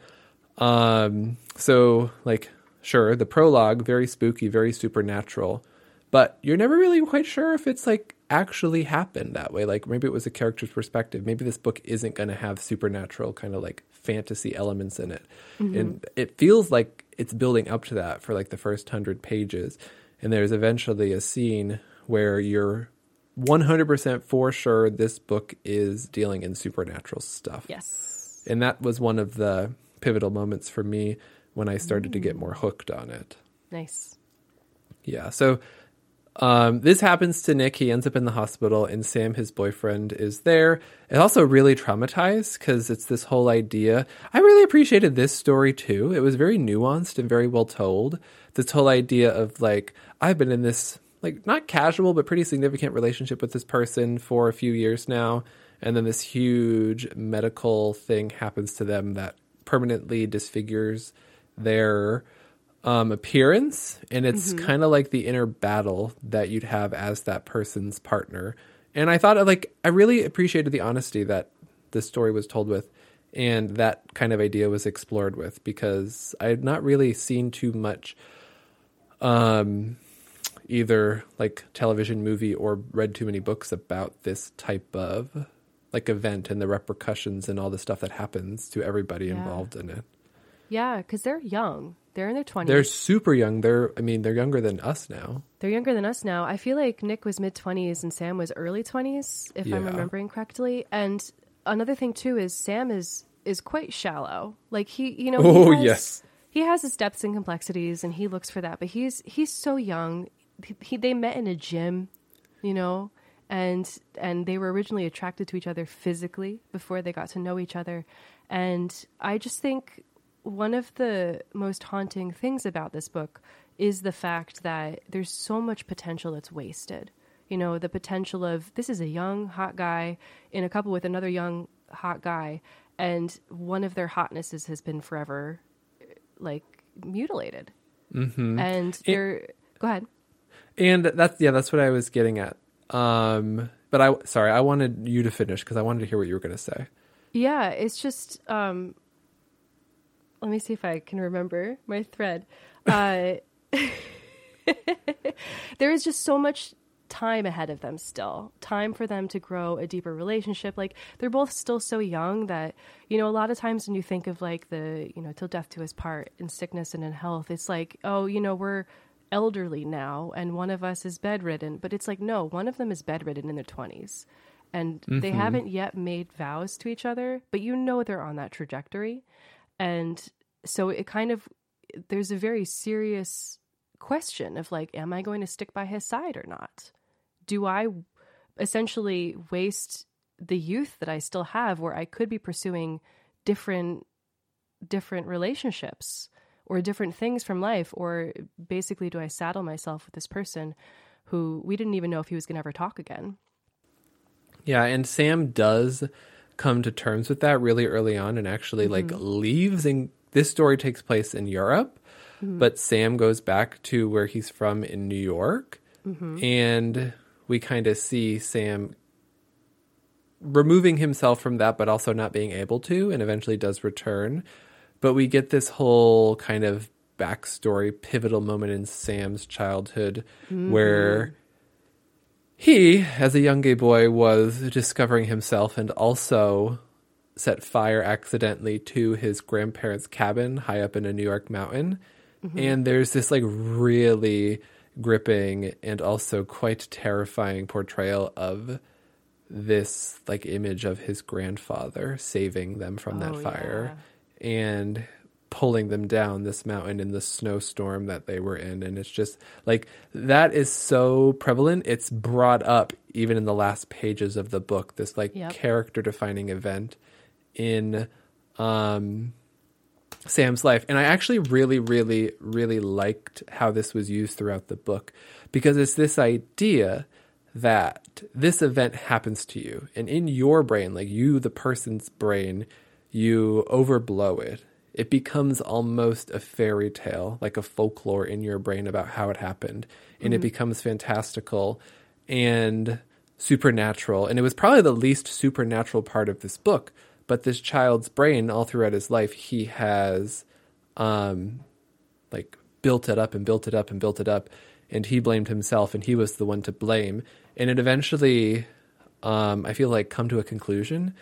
Speaker 1: Um so like sure the prologue very spooky very supernatural but you're never really quite sure if it's like actually happened that way. Like maybe it was a character's perspective. Maybe this book isn't going to have supernatural kind of like fantasy elements in it. Mm-hmm. And it feels like it's building up to that for like the first 100 pages. And there's eventually a scene where you're 100% for sure this book is dealing in supernatural stuff.
Speaker 2: Yes.
Speaker 1: and that was one of the pivotal moments for me when i started to get mm. more hooked on it.
Speaker 2: Nice.
Speaker 1: yeah. So um, this happens to Nick. He ends up in the hospital, and Sam, his boyfriend, is there. And also really traumatized because it's this whole idea. I really appreciated this story too. It was very nuanced and very well told. This whole idea of like, I've been in this, like, not casual, but pretty significant relationship with this person for a few years now. And then this huge medical thing happens to them that permanently disfigures their um, appearance, and it's kind of like the inner battle that you'd have as that person's partner. And I thought, like, I really appreciated the honesty that this story was told with, and that kind of idea was explored with because I had not really seen too much, um, either like television, movie, or read too many books about this type of like event and the repercussions and all the stuff that happens to everybody
Speaker 2: Yeah.
Speaker 1: involved in it.
Speaker 2: Yeah, because they're young. They're in their 20s.
Speaker 1: They're super young. They're, I mean, they're younger than us now.
Speaker 2: They're younger than us now. I feel like Nick was mid 20s and Sam was early 20s, if I'm remembering correctly. And another thing, too, is Sam is is quite shallow. Like, he, you know,
Speaker 1: Oh,
Speaker 2: he has,
Speaker 1: yes.
Speaker 2: He has his depths and complexities and he looks for that. But he's he's so young. He, he, they met in a gym, you know, and and they were originally attracted to each other physically before they got to know each other. And I just think one of the most haunting things about this book is the fact that there's so much potential that's wasted. You know, the potential of this is a young, hot guy in a couple with another young, hot guy, and one of their hotnesses has been forever, like, mutilated. Mm-hmm. And they're. Go ahead.
Speaker 1: And that's yeah, that's what I was getting at. Um, but I sorry, I wanted you to finish because I wanted to hear what you were going to say.
Speaker 2: Yeah, it's just um let me see if I can remember my thread. [laughs] Uh [laughs] there is just so much time ahead of them still. Time for them to grow a deeper relationship. Like they're both still so young that you know a lot of times when you think of like the, you know, till death to us part in sickness and in health, it's like, oh, you know, we're elderly now and one of us is bedridden, but it's like no, one of them is bedridden in their 20s and they haven't yet made vows to each other, but you know they're on that trajectory. And so it kind of there's a very serious question of like am I going to stick by his side or not? Do I essentially waste the youth that I still have where I could be pursuing different different relationships or different things from life or basically do I saddle myself with this person who we didn't even know if he was going to ever talk again?
Speaker 1: Yeah, and Sam does come to terms with that really early on and actually like mm-hmm. leaves and this story takes place in Europe, mm-hmm. but Sam goes back to where he's from in New York mm-hmm. and we kind of see Sam removing himself from that, but also not being able to, and eventually does return. But we get this whole kind of backstory, pivotal moment in Sam's childhood mm-hmm. where he, as a young gay boy, was discovering himself and also set fire accidentally to his grandparents' cabin high up in a New York mountain. Mm-hmm. And there's this like really gripping and also quite terrifying portrayal of this like image of his grandfather saving them from that
Speaker 2: Oh,
Speaker 1: fire and pulling them down this mountain in the snowstorm that they were in. And it's just like that is so prevalent. It's brought up even in the last pages of the book this like
Speaker 2: Yep.
Speaker 1: character defining event in um Sam's life. And I actually really, really, really liked how this was used throughout the book because it's this idea that this event happens to you. And in your brain, like you, the person's brain, you overblow it. It becomes almost a fairy tale, like a folklore in your brain about how it happened. And it becomes fantastical and supernatural. And it was probably the least supernatural part of this book. But this child's brain, all throughout his life, he has um, like built it up and built it up and built it up. And he blamed himself and he was the one to blame. And it eventually, um, I feel like, come to a conclusion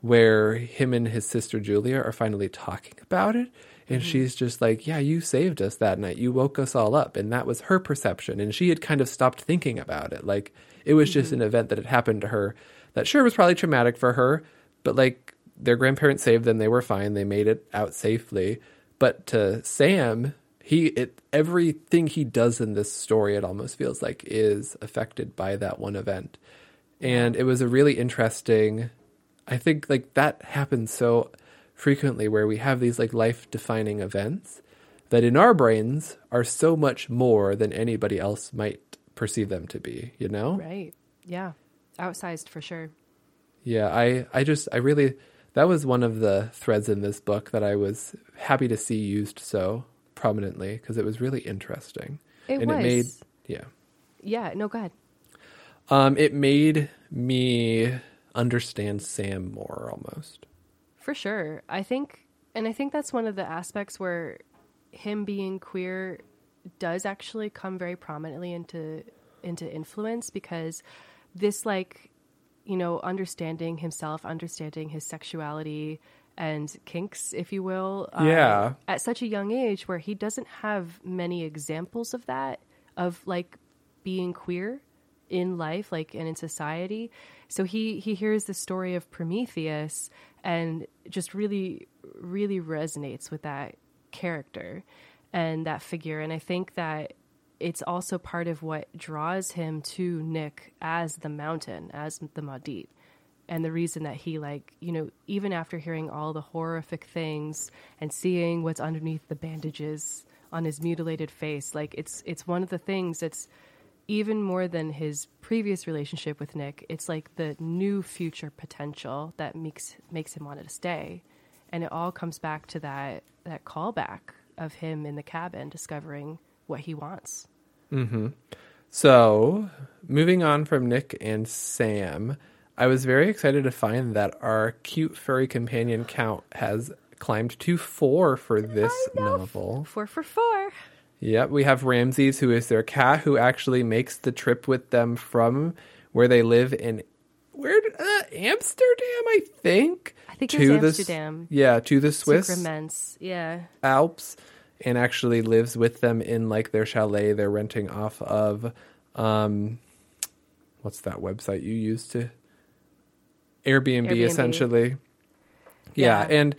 Speaker 1: where him and his sister Julia are finally talking about it. And she's just like, Yeah, you saved us that night. You woke us all up. And that was her perception. And she had kind of stopped thinking about it. Like, it was just an event that had happened to her that sure was probably traumatic for her, but like their grandparents saved them. They were fine. They made it out safely. But to Sam, he it everything he does in this story, it almost feels like is affected by that one event. And it was a really interesting I think like that happens so frequently where we have these like life defining events that in our brains are so much more than anybody else might perceive them to be, you know?
Speaker 2: Right. Yeah. Outsized for sure.
Speaker 1: Yeah, I, I just, I really, that was one of the threads in this book that I was happy to see used so prominently because it was really interesting.
Speaker 2: It
Speaker 1: and
Speaker 2: was.
Speaker 1: it made, yeah,
Speaker 2: Yeah. No, go ahead.
Speaker 1: um, it made me understand Sam more almost.
Speaker 2: For sure. I think, and I think that's one of the aspects where him being queer does actually come very prominently into into influence because this like you know understanding himself understanding his sexuality and kinks if you will uh,
Speaker 1: Yeah.
Speaker 2: at such a young age where he doesn't have many examples of that of like being queer in life like and in society so he he hears the story of prometheus and just really really resonates with that character and that figure and i think that it's also part of what draws him to nick as the mountain as the maudit and the reason that he like you know even after hearing all the horrific things and seeing what's underneath the bandages on his mutilated face like it's it's one of the things that's even more than his previous relationship with Nick it's like the new future potential that makes makes him want to stay. And it all comes back to that that callback of him in the cabin discovering what he wants
Speaker 1: So, moving on from Nick and Sam, I was very excited to find that our cute furry companion count has climbed to four for this novel.
Speaker 2: four for four
Speaker 1: Yep, we have Ramses, who is their cat, who actually makes the trip with them from where they live in where uh, Amsterdam, I think.
Speaker 2: I think it's
Speaker 1: the
Speaker 2: Amsterdam.
Speaker 1: yeah, to the Swiss
Speaker 2: Sacraments. yeah
Speaker 1: Alps, and actually lives with them in like their chalet they're renting off of. Um, what's that website you use to Airbnb,
Speaker 2: Airbnb.
Speaker 1: essentially? Yeah,
Speaker 2: Yeah.
Speaker 1: and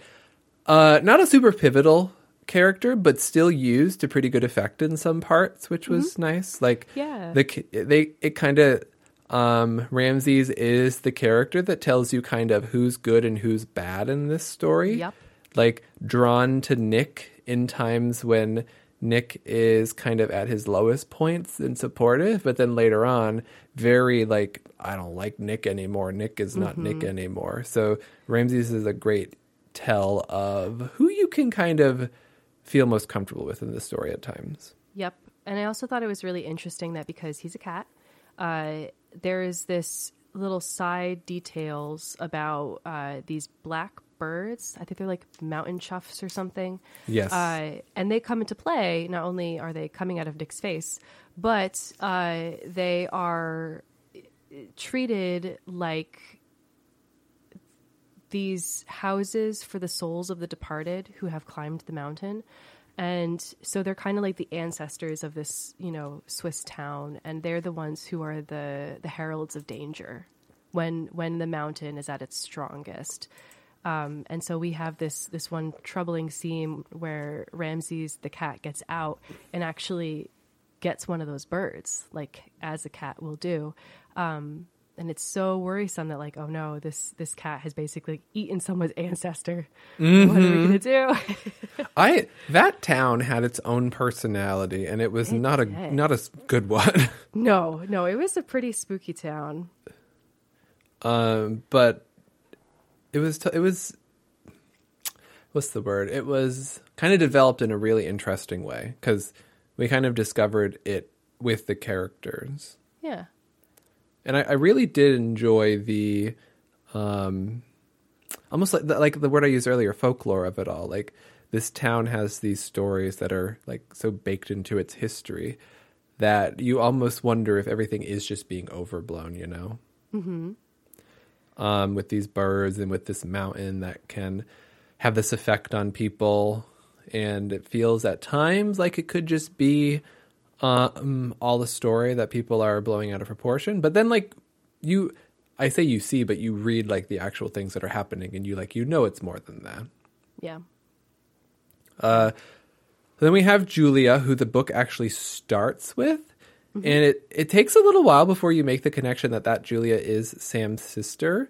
Speaker 1: uh, not a super pivotal character, but still used to pretty good effect in some parts, which was nice. Like
Speaker 2: Mm-hmm. Yeah.
Speaker 1: the they it kind of um Ramses is the character that tells you kind of who's good and who's bad in this story.
Speaker 2: Yep.
Speaker 1: Like drawn to Nick in times when Nick is kind of at his lowest points and supportive, but then later on, very like, I don't like Nick anymore. Nick is not Nick anymore. So Ramses is a great tell of who you can kind of feel most comfortable with in the story at times.
Speaker 2: Yep. And I also thought it was really interesting that because he's a cat, uh, there is this little side details about uh, these black birds. I think they're like mountain choughs or something.
Speaker 1: Yes.
Speaker 2: Uh, and they come into play. Not only are they coming out of Nick's face, but uh, they are treated like these houses for the souls of the departed who have climbed the mountain. And so they're kind of like the ancestors of this, you know, Swiss town, and they're the ones who are the the heralds of danger when when the mountain is at its strongest. Um, and so we have this this one troubling scene where Ramses the cat gets out and actually gets one of those birds, like as a cat will do. Um, and it's so worrisome that like, oh no, this this cat has basically eaten someone's ancestor.
Speaker 1: Mm-hmm.
Speaker 2: What are we gonna do?
Speaker 1: I that town had its own personality, and it was
Speaker 2: It
Speaker 1: not a not a good one. [laughs]
Speaker 2: no, no, it was a pretty spooky town.
Speaker 1: um, but it was t- it was what's the word? It was kind of developed in a really interesting way because we kind of discovered it with the characters.
Speaker 2: Yeah.
Speaker 1: and I, I really did enjoy the um almost like the, like the word I used earlier, folklore of it all. Like this town has these stories that are like so baked into its history that you almost wonder if everything is just being overblown. You know, mm-hmm. Um, with these birds and with this mountain that can have this effect on people, and it feels at times like it could just be um, all the story that people are blowing out of proportion. But then, like you, I say you see, but you read like the actual things that are happening, and you like you know it's more than that.
Speaker 2: Yeah.
Speaker 1: Then we have Julia, who the book actually starts with, and it it takes a little while before you make the connection that that Julia is Sam's sister.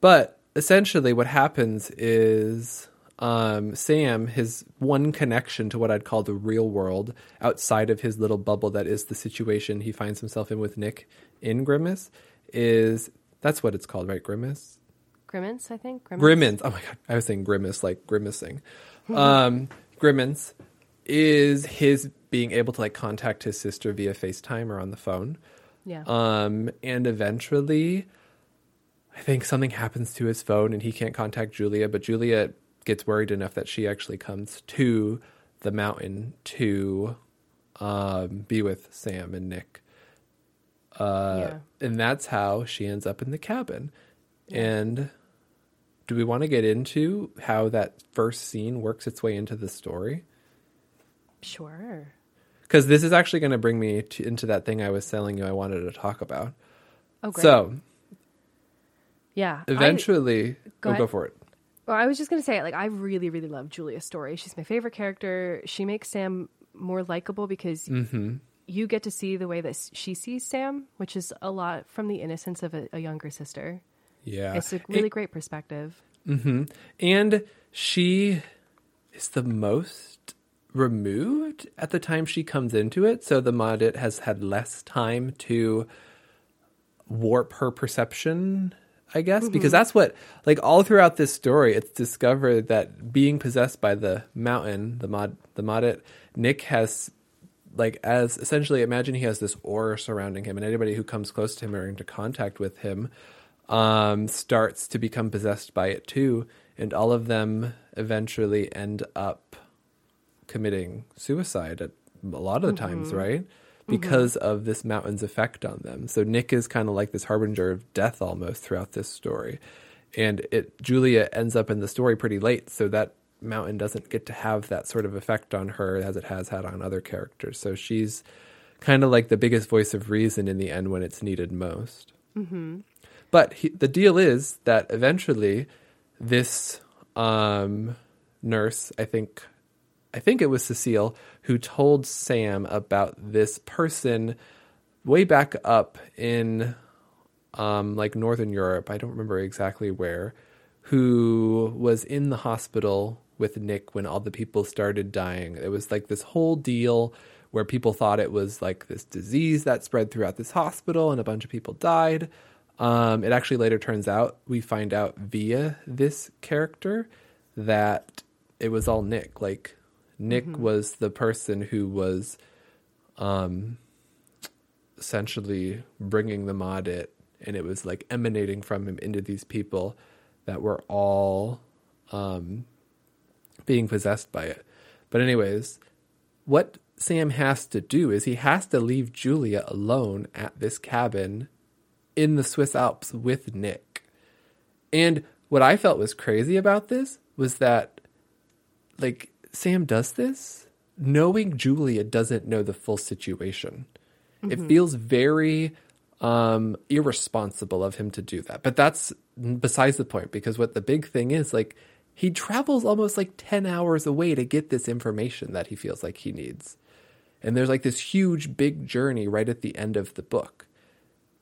Speaker 1: But essentially, what happens is um, Sam, his one connection to what I'd call the real world outside of his little bubble that is the situation he finds himself in with Nick in Grimace, is that's what it's called, right? Grimace?
Speaker 2: Grimace, I think. Grimace.
Speaker 1: Grimmins. Oh my god, I was saying grimace like grimacing. um, Grimmins is his being able to like contact his sister via FaceTime or on the phone.
Speaker 2: Yeah.
Speaker 1: Um, and eventually, I think something happens to his phone and he can't contact Julia, but Julia gets worried enough that she actually comes to the mountain to um, be with Sam and Nick. Uh,
Speaker 2: Yeah.
Speaker 1: And that's how she ends up in the cabin. And do we want to get into how that first scene works its way into the story?
Speaker 2: Sure.
Speaker 1: Because this is actually going to bring me to, into that thing I was telling you I wanted to talk about.
Speaker 2: Oh, great.
Speaker 1: So
Speaker 2: yeah. I-
Speaker 1: eventually,
Speaker 2: Go
Speaker 1: oh, go for it.
Speaker 2: Well, I was just gonna say, like, I really, really love Julia's story. She's my favorite character. She makes Sam more likable because
Speaker 1: Mm-hmm.
Speaker 2: you get to see the way that she sees Sam, which is a lot from the innocence of a, a younger sister.
Speaker 1: Yeah,
Speaker 2: It's a really great perspective.
Speaker 1: hmm And she is the most removed at the time she comes into it. So the Maudit has had less time to warp her perception, I guess, because that's what, like, all throughout this story, it's discovered that being possessed by the mountain, the Mod, the Maudit, Nick has. Like as essentially, imagine he has this aura surrounding him, and anybody who comes close to him or into contact with him um, starts to become possessed by it too, and all of them eventually end up committing suicide at a lot of the times, mm-hmm. right? Mm-hmm. Because of this mountain's effect on them. So Nick is kind of like this harbinger of death almost throughout this story. And it Julia ends up in the story pretty late, so that mountain doesn't get to have that sort of effect on her as it has had on other characters. So she's kind of like the biggest voice of reason in the end when it's needed most. Mm-hmm. But he, the deal is that eventually, this um, nurse, I think, I think it was Cecile, who told Sam about this person way back up in um, like Northern Europe. I don't remember exactly where, who was in the hospital with Nick when all the people started dying. It was like this whole deal where people thought it was like this disease that spread throughout this hospital and a bunch of people died. Um, it actually later turns out, we find out via this character that it was all Nick. Like, Nick was the person who was um, essentially bringing the Maudit and it was like emanating from him into these people that were all um, being possessed by it. But anyways, what Sam has to do is he has to leave Julia alone at this cabin in the Swiss Alps with Nick. And what I felt was crazy about this was that like Sam does this knowing Julia doesn't know the full situation. Mm-hmm. It feels very um irresponsible of him to do that. But that's besides the point because what the big thing is like he travels almost like 10 hours away to get this information that he feels like he needs. And there's like this huge big journey right at the end of the book.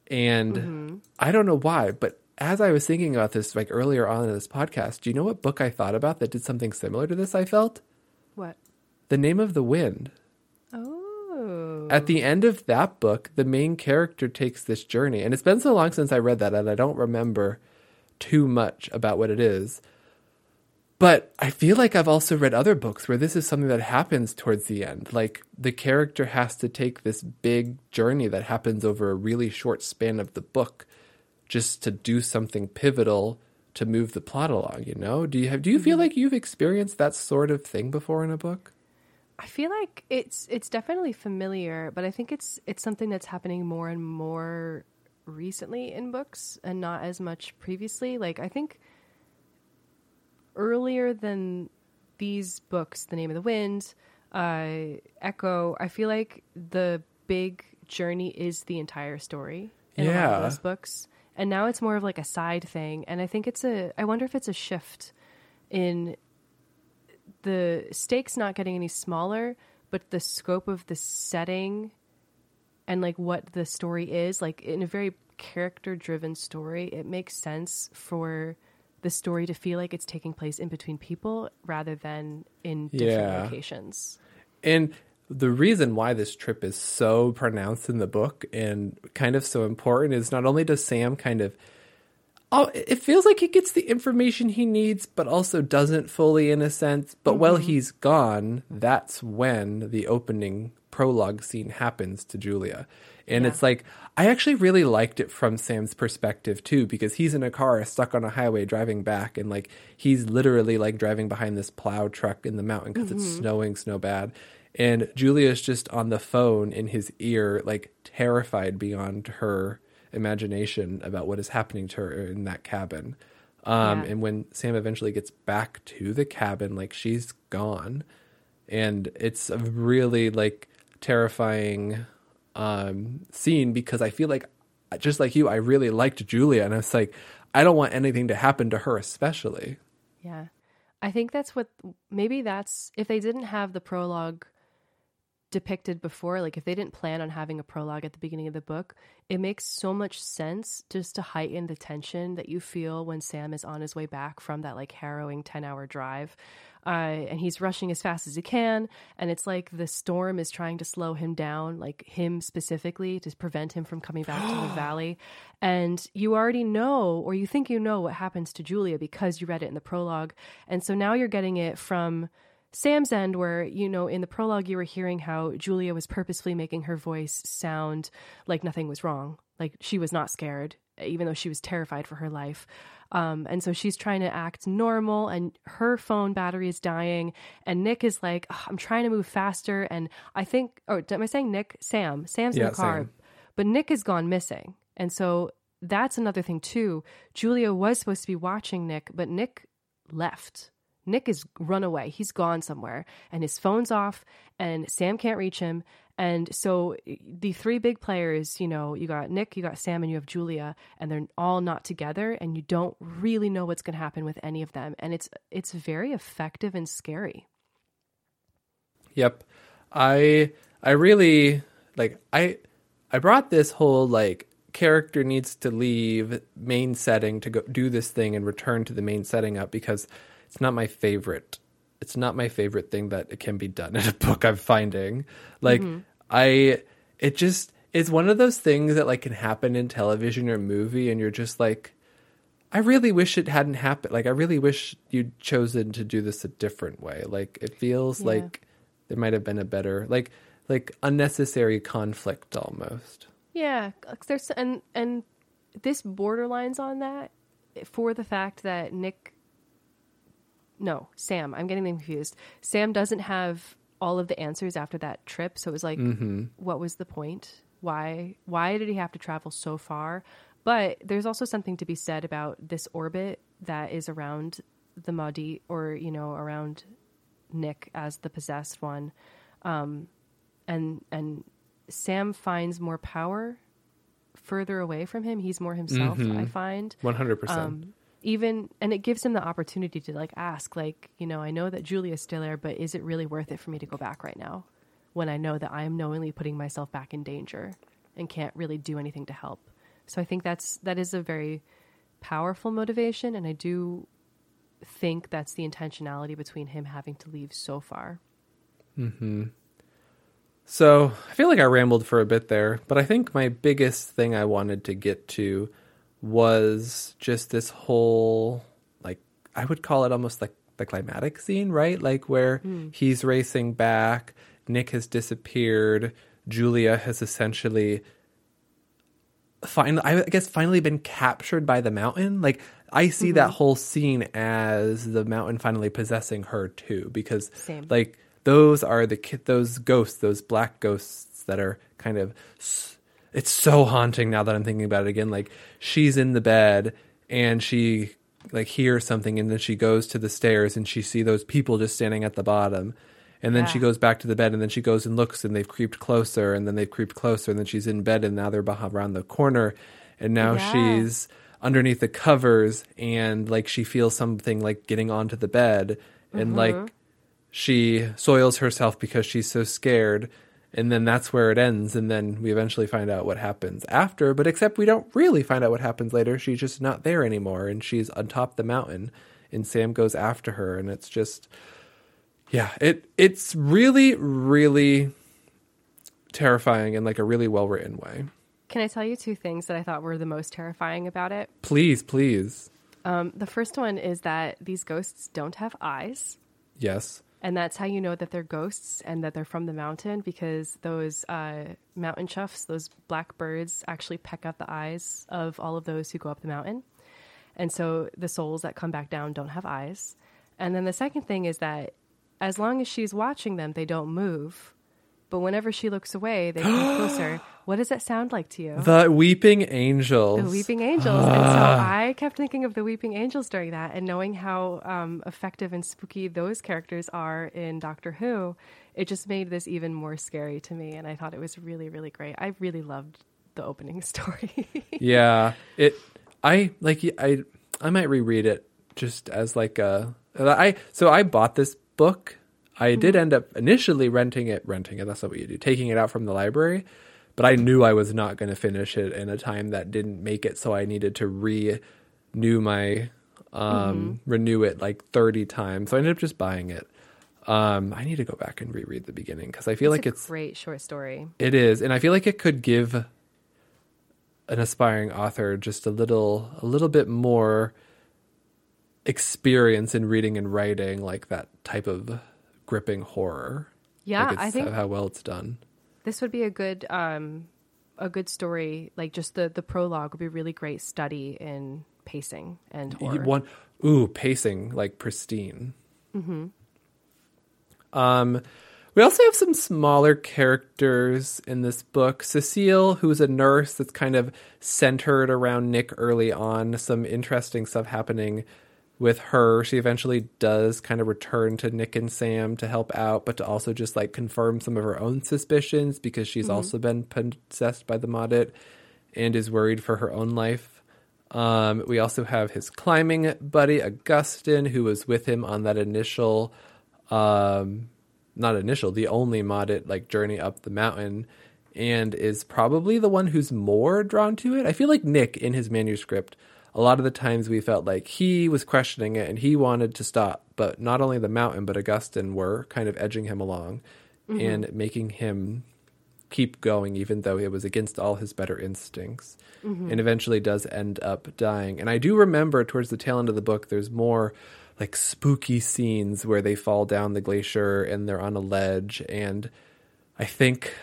Speaker 1: And mm-hmm. I don't know why, but as I was thinking about this like earlier on in this podcast, do you know what book I thought about that did something similar to this I felt? The Name of the Wind.
Speaker 2: Oh.
Speaker 1: At the end of that book, the main character takes this journey. And it's been so long since I read that and I don't remember too much about what it is. But I feel like I've also read other books where this is something that happens towards the end. Like the character has to take this big journey that happens over a really short span of the book just to do something pivotal to move the plot along, you know? Do you have do you feel mm-hmm. like you've experienced that sort of thing before in a book?
Speaker 2: I feel like it's it's definitely familiar, but I think it's it's something that's happening more and more recently in books and not as much previously. Like I think earlier than these books, The Name of the Wind, uh, Echo, I feel like the big journey is the entire story in yeah. a lot of those books. And now it's more of like a side thing. And I think it's a, I wonder if it's a shift in the stakes not getting any smaller, but the scope of the setting and like what the story is. Like in a very character driven story, it makes sense for the story to feel like it's taking place in between people rather than in different yeah. locations.
Speaker 1: And the reason why this trip is so pronounced in the book and kind of so important is not only does Sam kind of it feels like he gets the information he needs but also doesn't fully in a sense but mm-hmm. while he's gone that's when the opening prologue scene happens to Julia and yeah. it's like, I actually really liked it from Sam's perspective too, because he's in a car stuck on a highway driving back, and like he's literally like driving behind this plow truck in the mountain because mm-hmm. it's snowing snow bad. And Julia's just on the phone in his ear, like terrified beyond her imagination about what is happening to her in that cabin. Um, yeah. And when Sam eventually gets back to the cabin, like she's gone. And it's a really like terrifying um, scene because I feel like, just like you, I really liked Julia, and I was like, I don't want anything to happen to her, especially.
Speaker 2: Yeah, I think that's what maybe that's if they didn't have the prologue depicted before, like if they didn't plan on having a prologue at the beginning of the book, it makes so much sense just to heighten the tension that you feel when Sam is on his way back from that like harrowing 10 hour drive uh, and he's rushing as fast as he can. And it's like the storm is trying to slow him down, like him specifically, to prevent him from coming back to the [gasps] valley. And you already know, or you think you know, what happens to Julia because you read it in the prologue. And so now you're getting it from. Sam's end, where, you know, in the prologue, you were hearing how Julia was purposefully making her voice sound like nothing was wrong, like she was not scared, even though she was terrified for her life. Um, and so she's trying to act normal, and her phone battery is dying. And Nick is like, I'm trying to move faster. And I think, or am I saying Nick? Sam. Sam's yeah, in the car. Sam. But Nick has gone missing. And so that's another thing, too. Julia was supposed to be watching Nick, but Nick left. Nick is run away. He's gone somewhere and his phone's off and Sam can't reach him. And so the three big players, you know, you got Nick, you got Sam, and you have Julia, and they're all not together, and you don't really know what's going to happen with any of them, and it's it's very effective and scary.
Speaker 1: Yep, I I really like I I brought this whole like character needs to leave main setting to go do this thing and return to the main setting up because it's not my favorite it's not my favorite thing that it can be done [laughs] in a book I'm finding. Like mm-hmm. I it just it's one of those things that like can happen in television or movie and you're just like I really wish it hadn't happened. Like I really wish you'd chosen to do this a different way. Like it feels yeah. like there might have been a better like like unnecessary conflict almost.
Speaker 2: Yeah, there's and and this borderlines on that for the fact that Nick no, Sam, I'm getting them confused. Sam doesn't have all of the answers after that trip, so it was like
Speaker 1: Mm-hmm.
Speaker 2: what was the point? Why why did he have to travel so far? But there's also something to be said about this orbit that is around the Maudit or, you know, around Nick as the possessed one. Um, and and Sam finds more power further away from him. He's more himself, I find.
Speaker 1: One hundred percent.
Speaker 2: Even and it gives him the opportunity to like ask, like, you know, I know that Julia's still there, but is it really worth it for me to go back right now when I know that I am knowingly putting myself back in danger and can't really do anything to help? So I think that's that is a very powerful motivation, and I do think that's the intentionality between him having to leave so far.
Speaker 1: Mhm so I feel like I rambled for a bit there, but I think my biggest thing I wanted to get to was just this whole like I would call it almost like the climatic scene, right? Like where hmm. he's racing back, Nick has disappeared, Julia has essentially finally I guess finally been captured by the mountain. Like I see that mm-hmm. whole scene as the mountain finally possessing her too because
Speaker 2: Same.
Speaker 1: like those are the those ghosts, those black ghosts that are kind of s- it's so haunting now that I'm thinking about it again. Like she's in the bed and she like hears something and then she goes to the stairs and she see those people just standing at the bottom. And then she goes back to the bed and then she goes and looks and they've creeped closer and then they've creeped closer and then she's in bed and now they're behind around the corner and now
Speaker 2: Yeah.
Speaker 1: she's underneath the covers and like she feels something like getting onto the bed and mm-hmm. like she soils herself because she's so scared and then that's where it ends and then we eventually find out what happens after. But except we don't really find out what happens later. She's just not there anymore and she's on top the mountain and Sam goes after her and it's just yeah it it's really really terrifying in like a really well written way.
Speaker 2: Can I tell you two things that I thought were the most terrifying about it?
Speaker 1: please please.
Speaker 2: Um, the first one is that these ghosts don't have eyes.
Speaker 1: yes
Speaker 2: And that's how you know that they're ghosts and that they're from the mountain because those uh, mountain choughs, those black birds, actually peck out the eyes of all of those who go up the mountain. And so the souls that come back down don't have eyes. And then the second thing is that as long as she's watching them, they don't move. But whenever she looks away, they come [gasps] closer. What does that sound like to you?
Speaker 1: the weeping angels
Speaker 2: The Weeping Angels. and so I kept thinking of the Weeping Angels during that and knowing how um, effective and spooky those characters are in Doctor Who, it just made this even more scary to me. And I thought it was really, really great. I really loved the opening [laughs] story.
Speaker 1: yeah it i like i i might reread it just as like a i so i bought this book i did end up initially renting it renting it that's not what you do taking it out from the library but i knew i was not going to finish it in a time that didn't make it so i needed to renew my um renew it like 30 times so i ended up just buying it. Um i need to go back and reread the beginning because i feel like
Speaker 2: a
Speaker 1: it's a
Speaker 2: great short story.
Speaker 1: it is, and I feel like it could give an aspiring author just a little a little bit more experience in reading and writing like that type of gripping horror.
Speaker 2: Yeah,
Speaker 1: like
Speaker 2: I think
Speaker 1: how well it's done.
Speaker 2: this would be a good um, a good story. Like just the the prologue would be a really great study in pacing and horror.
Speaker 1: One, ooh, pacing like pristine. Mm-hmm. Um, we also have some smaller characters in this book. Cecile, who's a nurse that's kind of centered around Nick early on. Some interesting stuff happening with her. She eventually does kind of return to Nick and Sam to help out, but to also just like confirm some of her own suspicions because she's also been possessed by the Maudit and is worried for her own life. Um, we also have his climbing buddy, Augustin, who was with him on that initial, um, not initial, the only Maudit like journey up the mountain, and is probably the one who's more drawn to it. I feel like Nick in his manuscript, a lot of the times we felt like he was questioning it and he wanted to stop, but not only the mountain, but Augustine were kind of edging him along mm-hmm. and making him keep going even though it was against all his better instincts. Mm-hmm. And eventually does end up dying. And i do remember towards the tail end of the book there's more like spooky scenes where they fall down the glacier and they're on a ledge. And i think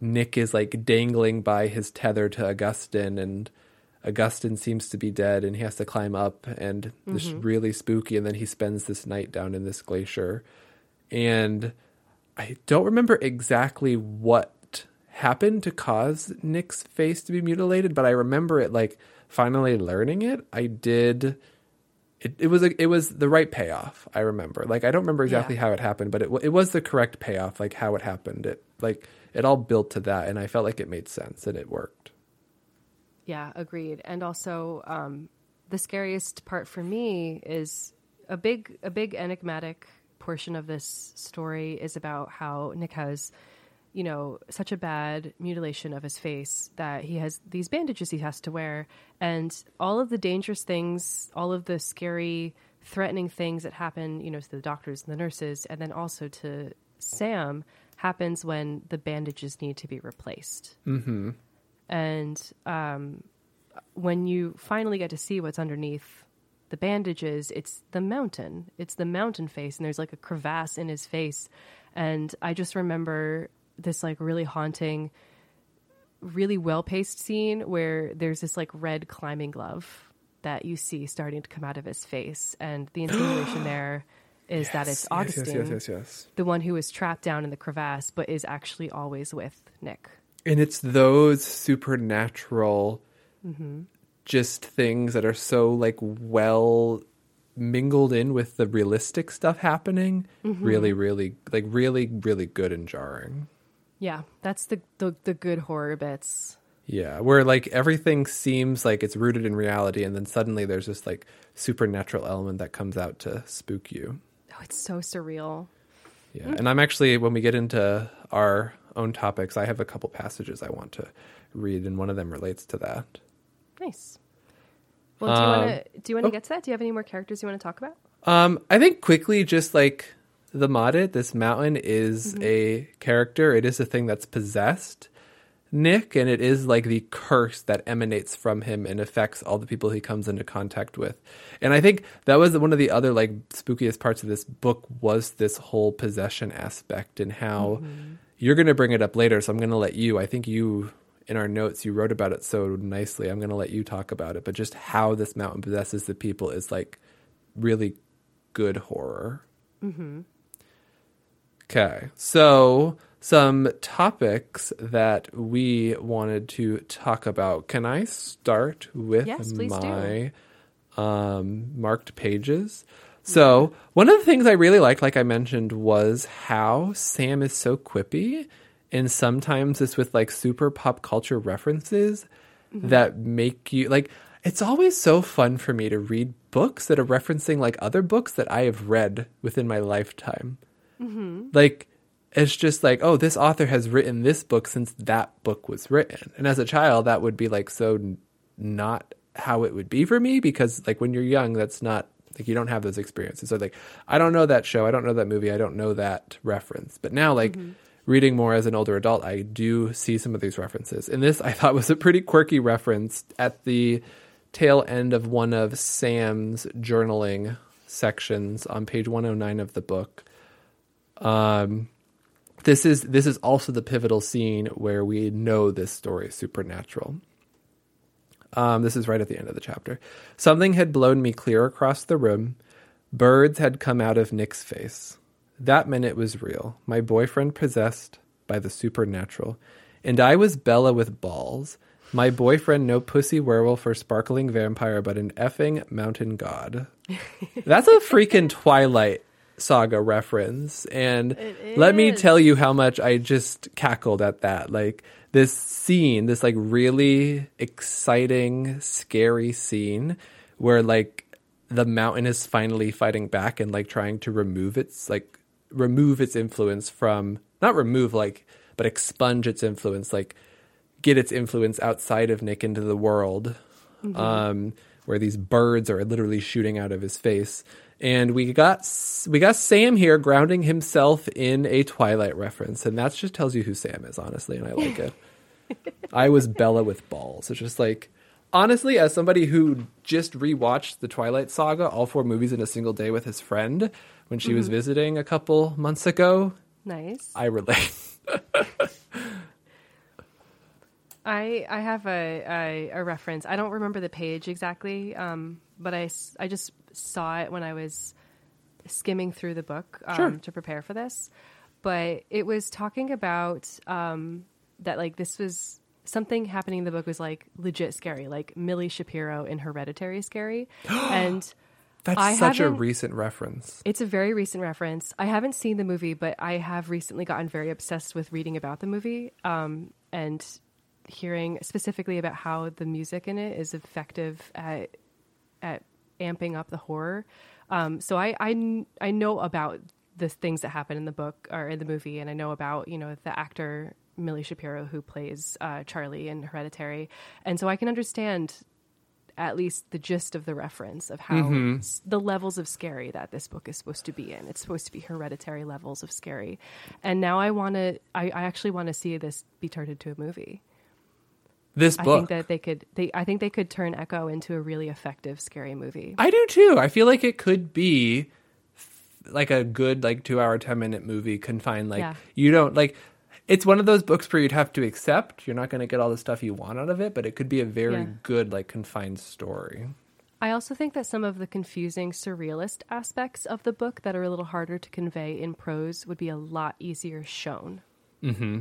Speaker 1: nick is like dangling by his tether to Augustine and Augustine seems to be dead and he has to climb up and this mm-hmm. really spooky and then he spends this night down in this glacier. And I don't remember exactly what happened to cause Nick's face to be mutilated, but I remember it like finally learning it. I did it, it was a, it was the right payoff. I remember. Like I don't remember exactly
Speaker 2: Yeah.
Speaker 1: how it happened, but it it was the correct payoff. Like how it happened. It like it all built to that, and I felt like it made sense and it worked.
Speaker 2: Yeah, agreed. And also, um, the scariest part for me is a big, a big enigmatic portion of this story is about how Nick has, you know, such a bad mutilation of his face that he has these bandages he has to wear, and all of the dangerous things, all of the scary, threatening things that happen, you know, to the doctors and the nurses, and then also to Sam happens when the bandages need to be replaced and um, when you finally get to see what's underneath the bandages, it's the mountain. It's the mountain face, and there's like a crevasse in his face. And I just remember this like really haunting, really well paced scene where there's this like red climbing glove that you see starting to come out of his face, and the insinuation [gasps] there is that it's Augustine,
Speaker 1: Yes, yes, yes, yes.
Speaker 2: the one who is trapped down in the crevasse, but is actually always with Nick.
Speaker 1: And it's those supernatural,
Speaker 2: Mm-hmm.
Speaker 1: just things that are so like well mingled in with the realistic stuff happening.
Speaker 2: Mm-hmm.
Speaker 1: Really, really, like really, really good and jarring.
Speaker 2: Yeah, that's the the, the good horror bits.
Speaker 1: Yeah, where like everything seems like it's rooted in reality, and then suddenly there's this like supernatural element that comes out to spook you.
Speaker 2: Oh, it's so surreal.
Speaker 1: Yeah, and I'm actually when we get into our own topics, I have a couple passages I want to read, and one of them relates to that.
Speaker 2: Nice. Well, do you want
Speaker 1: Um,
Speaker 2: to do you want to
Speaker 1: oh.
Speaker 2: get to that? Do you have any more characters you want to talk about?
Speaker 1: Um, I think quickly, just like the Maudit, this mountain is a character. It is a thing that's possessed Nick, and it is like the curse that emanates from him and affects all the people he comes into contact with. And I think that was one of the other like spookiest parts of this book was this whole possession aspect and how you're going to bring it up later. So I'm going to let you. I think you in our notes you wrote about it so nicely. I'm going to let you talk about it, but just how this mountain possesses the people is like really good horror. Okay, so some topics that we wanted to talk about. Can I start with
Speaker 2: Yes,
Speaker 1: my um, marked pages? So one of the things I really liked, like I mentioned, was how Sam is so quippy, and sometimes it's with like super pop culture references mm-hmm. that make you like. It's always so fun for me to read books that are referencing like other books that I have read within my lifetime. Mm-hmm. Like it's just like oh this author has written this book since that book was written. And as a child that would be like so n- not how it would be for me because like when you're young that's not like you don't have those experiences. So like i don't know that show i don't know that movie i don't know that reference. But now like reading more as an older adult i do see some of these references. And this i thought was a pretty quirky reference at the tail end of one of sam's journaling sections on page 109 of the book. Um, this is this is also the pivotal scene where we know this story is supernatural. Um, this is right at the end of the chapter. Something had blown me clear across the room. Birds had come out of Nick's face. That minute was real. My boyfriend possessed by the supernatural. And I was Bella with balls. My boyfriend, no pussy werewolf or sparkling vampire, but an effing mountain god. [laughs] That's a freaking Twilight saga reference. And let me tell you how much I just cackled at that. Like this scene, this like really exciting, scary scene where like the mountain is finally fighting back and like trying to remove its like remove its influence from not remove like but expunge its influence like get its influence outside of Nick into the world, um, where these birds are literally shooting out of his face. And we got we got Sam here grounding himself in a Twilight reference, and that just tells you who Sam is, honestly, and I like [laughs] it. [laughs] I was Bella with balls. It's just like honestly, as somebody who just rewatched the Twilight Saga, all four movies in a single day with his friend when she was visiting a couple months ago,
Speaker 2: Nice.
Speaker 1: I relate.
Speaker 2: I I have a, a a reference. I don't remember the page exactly, um, but I just saw it when I was skimming through the book um,
Speaker 1: Sure.
Speaker 2: to prepare for this. But it was talking about um, that like this was something happening in the book was like legit scary, like Milly Shapiro in Hereditary scary, [gasps] and.
Speaker 1: That's
Speaker 2: I
Speaker 1: such a recent reference.
Speaker 2: It's a very recent reference. I haven't seen the movie, but I have recently gotten very obsessed with reading about the movie um, and hearing specifically about how the music in it is effective at at amping up the horror. Um, so I, I I know about the things that happen in the book or in the movie, and I know about you know the actor Milly Shapiro who plays uh, Charlie in Hereditary, and so I can understand at least the gist of the reference of how s- the levels of scary that this book is supposed to be in. It's supposed to be hereditary levels of scary. And now I want to, I, I actually want to see this be turned into a movie.
Speaker 1: This
Speaker 2: I
Speaker 1: book.
Speaker 2: think that they could, they, I think they could turn Echo into a really effective scary movie.
Speaker 1: I do too. I feel like it could be f- like a good like 2 hour 10 minute movie confined like
Speaker 2: Yeah.
Speaker 1: you don't like it's one of those books where you'd have to accept you're not going to get all the stuff you want out of it, but it could be a very
Speaker 2: Yeah.
Speaker 1: good like confined story.
Speaker 2: I also think that some of the confusing surrealist aspects of the book that are a little harder to convey in prose would be a lot easier shown. Mm-hmm.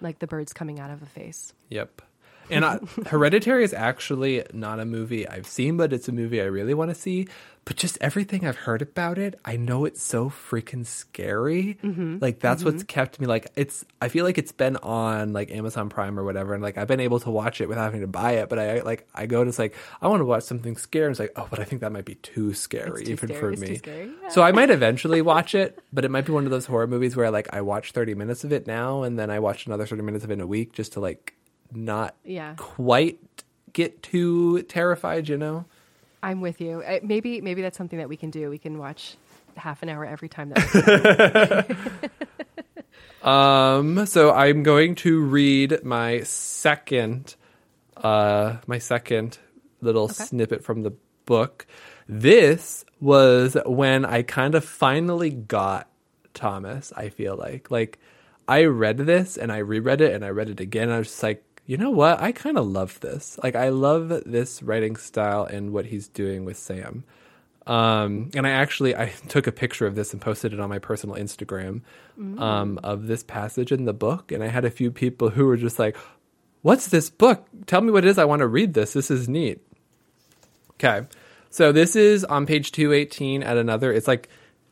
Speaker 2: Like the birds coming out of a face.
Speaker 1: Yep. And I, Hereditary is actually not a movie I've seen, but it's a movie I really want to see. But just everything I've heard about it, I know it's so freaking scary. Mm-hmm. Like that's what's mm-hmm. kept me like it's. I feel like it's been on like Amazon Prime or whatever, and like I've been able to watch it without having to buy it. But I like I go to it's like I want to watch something scary. And it's like oh, but I think that might be too scary
Speaker 2: too
Speaker 1: even
Speaker 2: scary.
Speaker 1: for
Speaker 2: It's
Speaker 1: me.
Speaker 2: scary.
Speaker 1: So I might eventually watch it, but it might be one of those horror movies where like I watch thirty minutes of it now, and then I watch another thirty minutes of it in a week just to like not
Speaker 2: Yeah.
Speaker 1: quite get too terrified, you know?
Speaker 2: I'm with you. Uh, maybe maybe that's something that we can do. We can watch half an hour every time that [laughs] [laughs]
Speaker 1: Um, so I'm going to read my second, uh, my second little snippet from the book. This was when I kind of finally got Thomas. I feel like, like I read this and I reread it and I read it again. I was just like, you know what? I kind of love this. Like, I love this writing style and what he's doing with Sam. Um, and I actually I [laughs] took a picture of this and posted it on my personal Instagram um, of this passage in the book, and I had a few people who were just like, "What's this book? Tell me what it is. I want to read this. This is neat." Okay, so this is on page two eighteen at another. It's like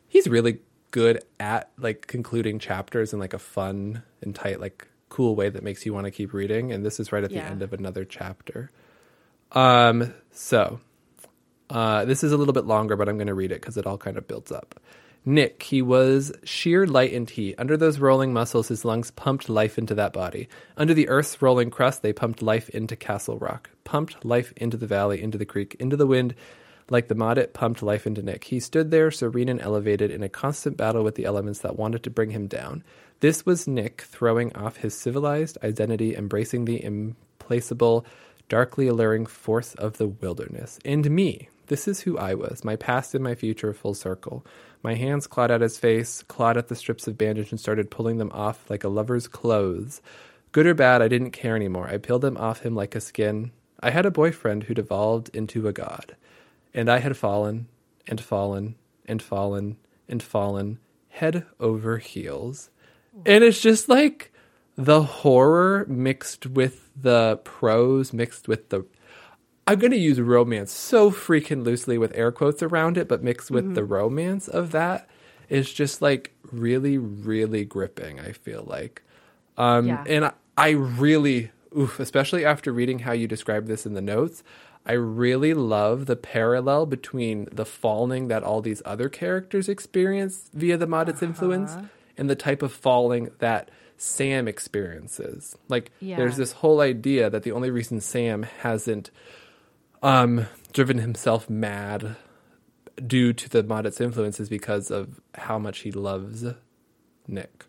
Speaker 1: he's really good at like concluding chapters in like a fun and tight, like cool way that makes you want to keep reading. And this is right at the end of another chapter. Um, so uh, this is a little bit longer, but I'm going to read it because it all kind of builds up. Nick, he was sheer light and heat. Under those rolling muscles, his lungs pumped life into that body. Under the earth's rolling crust, they pumped life into Castle Rock, pumped life into the valley, into the creek, into the wind, like the Maudit pumped life into Nick. He stood there, serene and elevated, in a constant battle with the elements that wanted to bring him down. This was Nick throwing off his civilized identity, embracing the implacable, darkly alluring force of the wilderness. And me. This is who I was, my past and my future full circle. My hands clawed at his face, clawed at the strips of bandage, and started pulling them off like a lover's clothes. Good or bad, I didn't care anymore. I peeled them off him like a skin. I had a boyfriend who devolved into a god. And I had fallen, and fallen, and fallen, and fallen, head over heels. And it's just like the horror mixed with the prose, mixed with the. I'm going to use romance so freaking loosely with air quotes around it, but mixed with the romance of that is just like really, really gripping, I feel like. Um,
Speaker 2: Yeah.
Speaker 1: And I, I really, oof, especially after reading how you describe this in the notes, I really love the parallel between the falling that all these other characters experience via the Maudit's influence and the type of falling that Sam experiences. Like,
Speaker 2: Yeah.
Speaker 1: there's this whole idea that the only reason Sam hasn't um, driven himself mad due to the Maudit's influence is because of how much he loves Nick.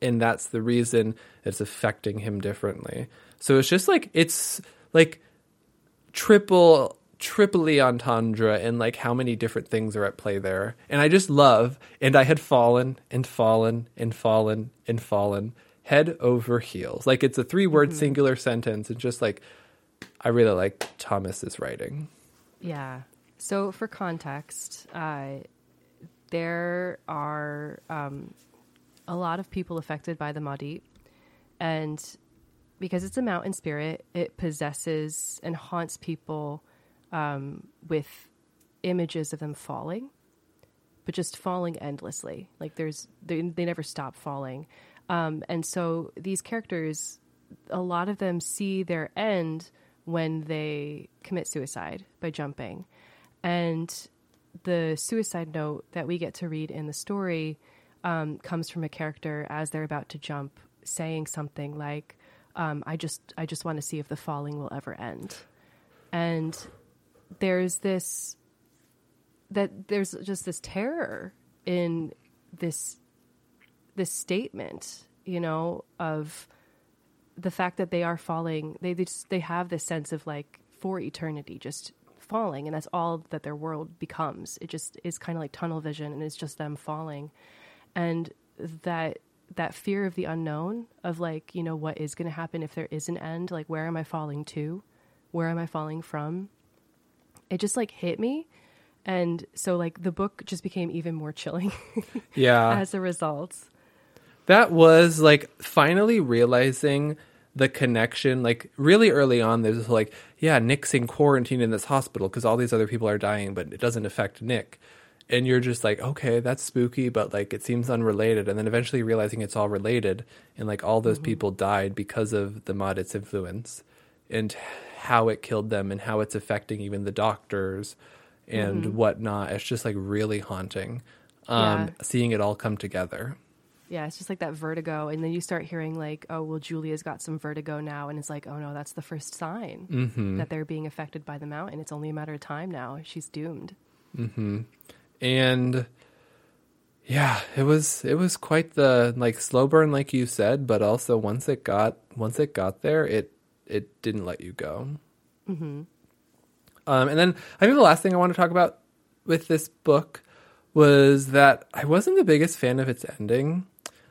Speaker 1: And that's the reason it's affecting him differently. So it's just like, it's like triple, triply entendre and like how many different things are at play there. And I just love, and I had fallen and fallen and fallen and fallen, head over heels. Like it's a three word singular sentence. And just like, I really like Thomas's writing.
Speaker 2: Yeah. So, for context, uh, there are um, a lot of people affected by the Maudit, and because it's a mountain spirit, it possesses and haunts people um, with images of them falling, but just falling endlessly. Like there's they, they never stop falling, um, and so these characters, a lot of them see their end when they commit suicide by jumping, and the suicide note that we get to read in the story um, comes from a character as they're about to jump, saying something like, um, "I just, I just want to see if the falling will ever end," and there's this that there's just this terror in this this statement, you know, of the fact that they are falling. They they, just, they have this sense of like for eternity, just falling, and that's all that their world becomes. It just is kind of like tunnel vision, and it's just them falling, and that that fear of the unknown of like you know what is going to happen if there is an end like where am i falling to? Where am i falling from? It just like hit me. And so like the book just became even more chilling [laughs]
Speaker 1: Yeah.
Speaker 2: as a result.
Speaker 1: That was like finally realizing the connection like really early on there's like yeah nick's in quarantine in this hospital because all these other people are dying but it doesn't affect nick and you're just like okay that's spooky but like it seems unrelated. And then eventually realizing it's all related and like all those mm-hmm. people died because of the Maudit's influence and how it killed them and how it's affecting even the doctors and mm-hmm. whatnot. It's just like really haunting um
Speaker 2: Yeah.
Speaker 1: seeing it all come together.
Speaker 2: Yeah it's just like that vertigo. And then you start hearing like oh well julia's got some vertigo now. And it's like oh no that's the first sign mm-hmm. that they're being affected by the mountain. It's only a matter of time now. She's doomed
Speaker 1: and yeah it was it was quite the like slow burn like you said but also once it got once it got there it it didn't let you go. Mm-hmm. um, and then i think the last thing i want to talk about with this book was that i wasn't the biggest fan of its ending.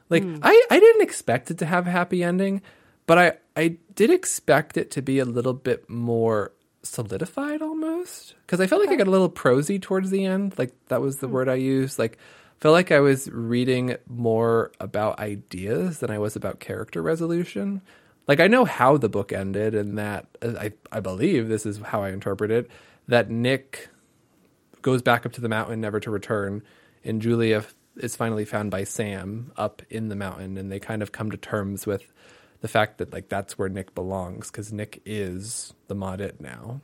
Speaker 1: Like I, I didn't expect it to have a happy ending but i i did expect it to be a little bit more solidified almost? Because i felt like i got a little prosy towards the end like that was the word i used. Like felt like i was reading more about ideas than i was about character resolution. Like i know how the book ended and that uh, i i believe this is how i interpret it that nick goes back up to the mountain never to return and julia is finally found by sam up in the mountain and they kind of come to terms with the fact that like that's where nick belongs because nick is the Maudit now.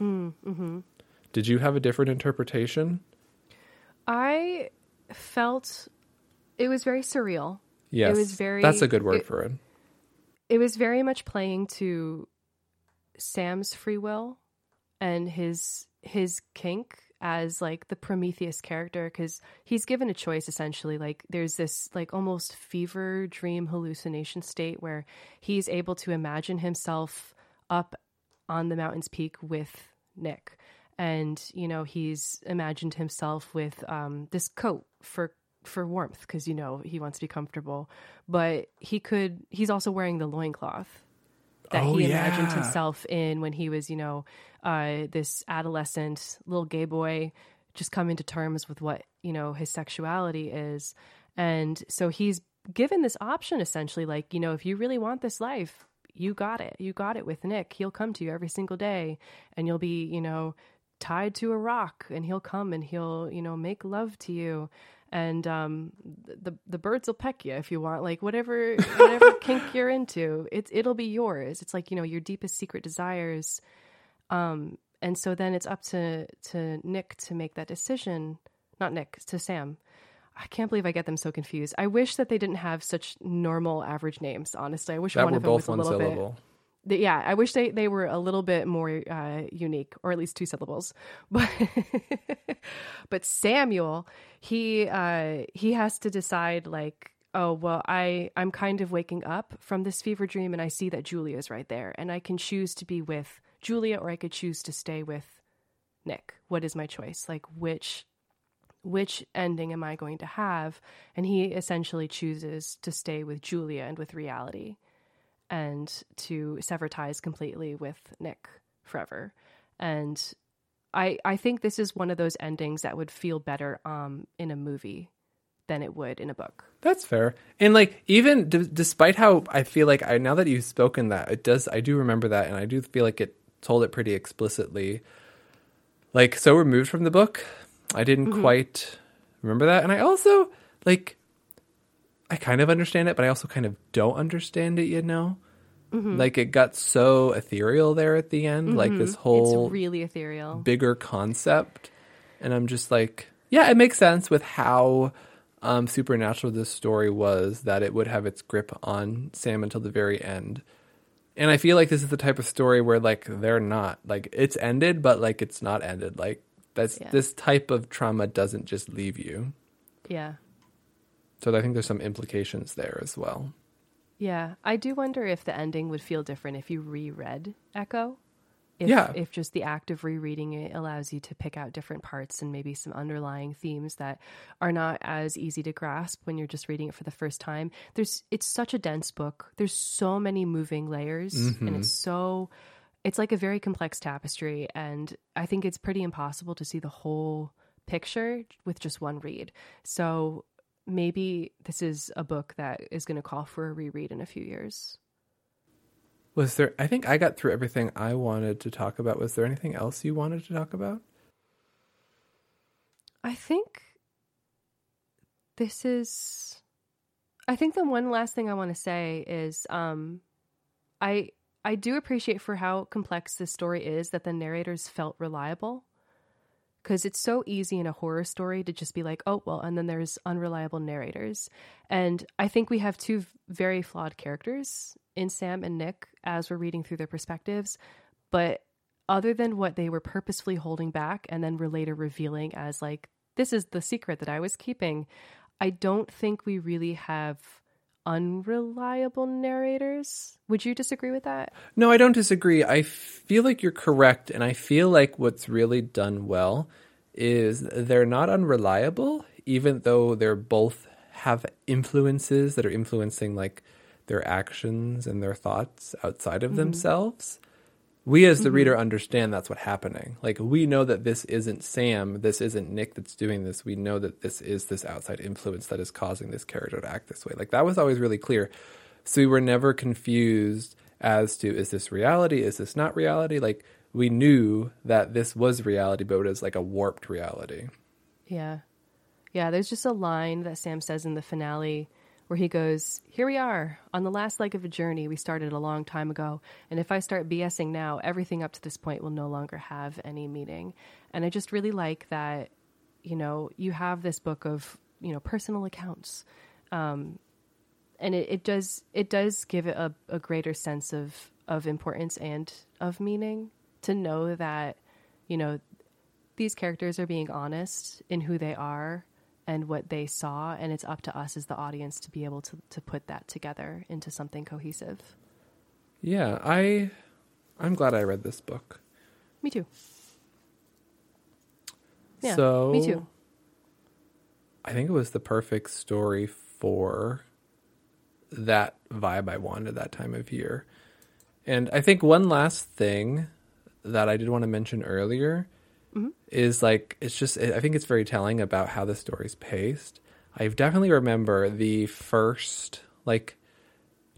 Speaker 1: Mm, mm-hmm. Did you have a different interpretation?
Speaker 2: I felt it was very surreal.
Speaker 1: Yes.
Speaker 2: was very-
Speaker 1: that's a good word
Speaker 2: it-
Speaker 1: for it.
Speaker 2: It was very much playing to Sam's free will and his his kink as like the Prometheus character because he's given a choice essentially. Like there's this like almost fever dream hallucination state where he's able to imagine himself up on the mountain's peak with Nick. And you know he's imagined himself with um, this coat for for warmth because you know he wants to be comfortable. But he could he's also wearing the loincloth that
Speaker 1: Oh,
Speaker 2: he imagined
Speaker 1: yeah.
Speaker 2: himself in when he was you know uh, this adolescent little gay boy just coming to terms with what you know his sexuality is. And so he's given this option essentially like you know if you really want this life you got it. You got it with nick. He'll come to you every single day and you'll be you know tied to a rock and he'll come and he'll you know make love to you. And um the the birds will peck you if you want like whatever [laughs] whatever kink you're into it's it'll be yours. It's like you know your deepest secret desires. Um and so then it's up to to Nick to make that decision. Not Nick to Sam. I can't believe I get them so confused. I wish that they didn't have such normal average names. Honestly, I wish
Speaker 1: that
Speaker 2: one
Speaker 1: were
Speaker 2: of them was
Speaker 1: both
Speaker 2: a
Speaker 1: one
Speaker 2: little bit
Speaker 1: syllable
Speaker 2: th- yeah, I wish they, they were a little bit more uh, unique, or at least two syllables. [laughs] But but Samuel, he uh, he has to decide like, oh well, I I'm kind of waking up from this fever dream, and I see that julia is right there, and I can choose to be with Julia, or I could choose to stay with Nick. What is my choice? Like which which ending am I going to have? And he essentially chooses to stay with Julia and with reality and to sever ties completely with Nick forever. And I I think this is one of those endings that would feel better um in a movie than it would in a book.
Speaker 1: That's fair. And like even d- despite how I feel like I now that you've spoken that it does I do remember that and I do feel like it told it pretty explicitly. Like so removed from the book, I didn't
Speaker 2: Mm-hmm.
Speaker 1: quite remember that and I also like I kind of understand it but I also kind of don't understand it, you know?
Speaker 2: Mm-hmm.
Speaker 1: Like it got so ethereal there at the end, like this whole
Speaker 2: it's really ethereal.
Speaker 1: bigger concept and i'm just like yeah it makes sense with how um, supernatural this story was that it would have its grip on sam until the very end and i feel like this is the type of story where like they're not like it's ended but like it's not ended like that's
Speaker 2: Yeah.
Speaker 1: this type of trauma doesn't just leave you
Speaker 2: Yeah.
Speaker 1: So i think there's some implications there as well
Speaker 2: Yeah. I do wonder if the ending would feel different if you reread Echo. If,
Speaker 1: Yeah.
Speaker 2: If just the act of rereading it allows you to pick out different parts and maybe some underlying themes that are not as easy to grasp when you're just reading it for the first time. There's it's such a dense book. There's so many moving layers and mm-hmm. it's so it's like a very complex tapestry and I think it's pretty impossible to see the whole picture with just one read. So maybe this is a book that is going to call for a reread in a few years.
Speaker 1: was there i think i got through everything i wanted to talk about was there anything else you wanted to talk about
Speaker 2: I think this is I think the one last thing I want to say is um I I do appreciate for how complex this story is that the narrators felt reliable. Cuz it's so easy in a horror story to just be like, "Oh, well," and then there's unreliable narrators. And I think we have two very flawed characters in Sam and Nick as we're reading through their perspectives, but other than what they were purposefully holding back and then were later revealing as like this is the secret that I was keeping, I don't think we really have unreliable narrators. Would you disagree with that?
Speaker 1: No, I don't disagree. I feel like you're correct, and I feel like what's really done well is they're not unreliable, even though they're both have influences that are influencing like their actions and their thoughts outside of mm-hmm. themselves. We as the mm-hmm. reader understand that's what's happening. Like we know that this isn't Sam, this isn't Nick that's doing this. We know that this is this outside influence that is causing this character to act this way. Like that was always really clear. So we were never confused as to is this reality? Is this not reality? Like we knew that this was reality, but it was like a warped reality.
Speaker 2: Yeah. Yeah, there's just a line that Sam says in the finale where he goes, Here we are, on the last leg of a journey we started a long time ago. And if I start BSing now, everything up to this point will no longer have any meaning. And I just really like that, you know, you have this book of, you know, personal accounts. Um, and it, it does it does give it a, a greater sense of, of importance and of meaning to know that, you know, these characters are being honest in who they are and what they saw and it's up to us as the audience to be able to, to put that together into something cohesive
Speaker 1: Yeah, I I'm glad I read this book.
Speaker 2: me too yeah
Speaker 1: so
Speaker 2: me too
Speaker 1: I think it was the perfect story for that vibe I wanted that time of year. And I think one last thing that I did want to mention earlier is like it's just I think it's very telling about how the story's paced. I definitely remember the first like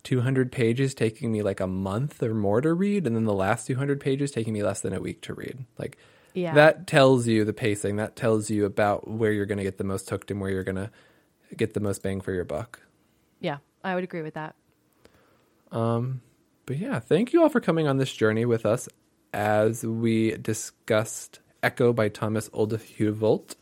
Speaker 1: 200 pages taking me like a month or more to read and then the last 200 pages taking me less than a week to read. Like
Speaker 2: Yeah.
Speaker 1: that tells you the pacing. That tells you about where you're going to get the most hooked and where you're going to get the most bang for your buck.
Speaker 2: yeah i would agree with that Um
Speaker 1: But yeah, thank you all for coming on this journey with us as we discussed Echo by Thomas Olde Heuvelt.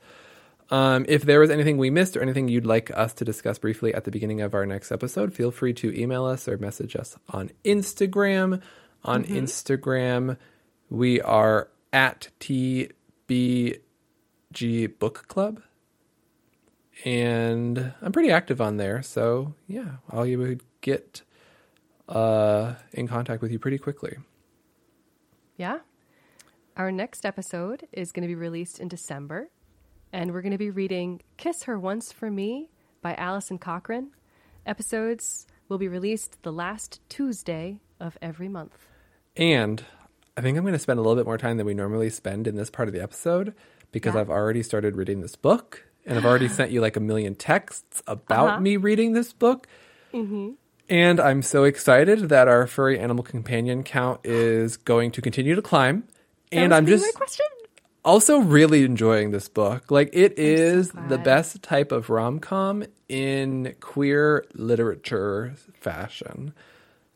Speaker 1: Um, if there was anything we missed or anything you'd like us to discuss briefly at the beginning of our next episode, feel free to email us or message us on Instagram. On Instagram, we are at TBG Book Club. And I'm pretty active on there. So yeah, all you would get uh, in contact with you pretty quickly.
Speaker 2: yeah our next episode is going to be released in december and we're going to be reading Kiss Her Once for Me by Alison Cochrun. Episodes will be released the last Tuesday of every month.
Speaker 1: And I think I'm going to spend a little bit more time than we normally spend in this part of the episode because
Speaker 2: Yeah.
Speaker 1: I've already started reading this book and I've already [gasps] sent you like a million texts about
Speaker 2: Uh-huh.
Speaker 1: me reading this book. And I'm so excited that our furry animal companion count is going to continue to climb.
Speaker 2: That
Speaker 1: and I'm just also really enjoying this book. Like it is the best type of rom-com in queer literature fashion.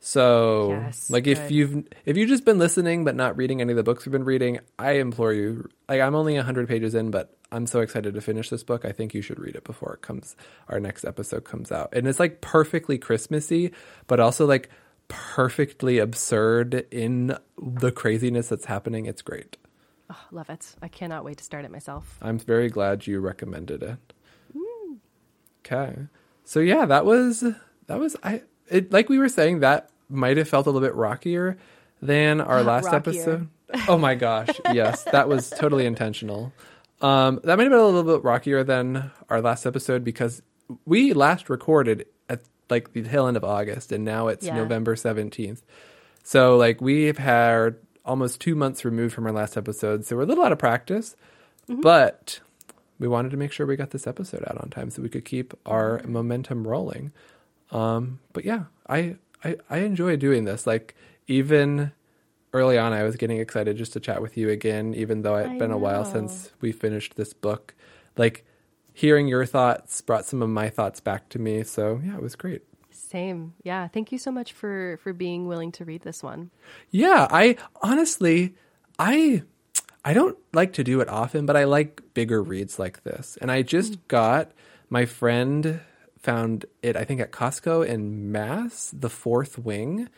Speaker 1: So,
Speaker 2: Yes,
Speaker 1: like if you've if you've just been listening but not reading any of the books we've been reading, I implore you. Like I'm only 100 pages in, but I'm so excited to finish this book. I think you should read it before it comes our next episode comes out. And it's like perfectly Christmassy, but also like perfectly absurd in the craziness that's happening. It's great.
Speaker 2: Oh, love it. I cannot wait to start it myself.
Speaker 1: I'm very glad you recommended it. Okay. So yeah, that was that was I it like we were saying that might have felt a little bit rockier than our last
Speaker 2: Rockier.
Speaker 1: episode. Oh my gosh. [laughs] yes, that was totally intentional. Um that might have been a little bit rockier than our last episode because we last recorded like the tail end of August and now it's
Speaker 2: Yeah.
Speaker 1: November 17th. So like we've had almost 2 months removed from our last episode. So we're a little out of practice. But we wanted to make sure we got this episode out on time so we could keep our momentum rolling. Um, but yeah, I, I I enjoy doing this. Like even early on, I was getting excited just to chat with you again, even though it'd
Speaker 2: I
Speaker 1: been a while since we finished this book. Like hearing your thoughts brought some of my thoughts back to me. So yeah, it was great.
Speaker 2: Same. Yeah. Thank you so much for for being willing to read this one.
Speaker 1: Yeah, I honestly, I I don't like to do it often, but I like bigger reads like this. And I just mm. got my friend found it I think at Costco in Mass, The Fourth Wing,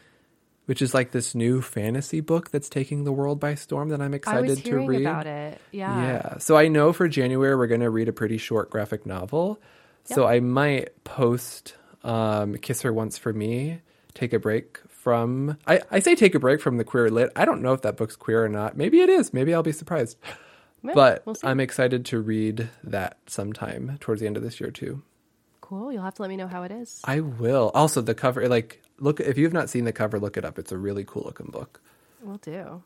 Speaker 1: which is like this new fantasy book that's taking the world by storm that I'm
Speaker 2: I
Speaker 1: excited to read.
Speaker 2: about it. Yeah.
Speaker 1: Yeah. So I know for January we're going to read a pretty short graphic novel. So I might post um, Kiss Her Once for Me, take a break from. I, I say take a break from the queer lit. I don't know if that book's queer or not. Maybe it is. Maybe I'll be surprised. But
Speaker 2: we'll.
Speaker 1: I'm excited to read that sometime towards the end of this year too.
Speaker 2: cool. You'll have to let me know how it is.
Speaker 1: I will. Also, the cover, like, look, if you've not seen the cover, look it up. It's a really cool looking book.
Speaker 2: We'll do.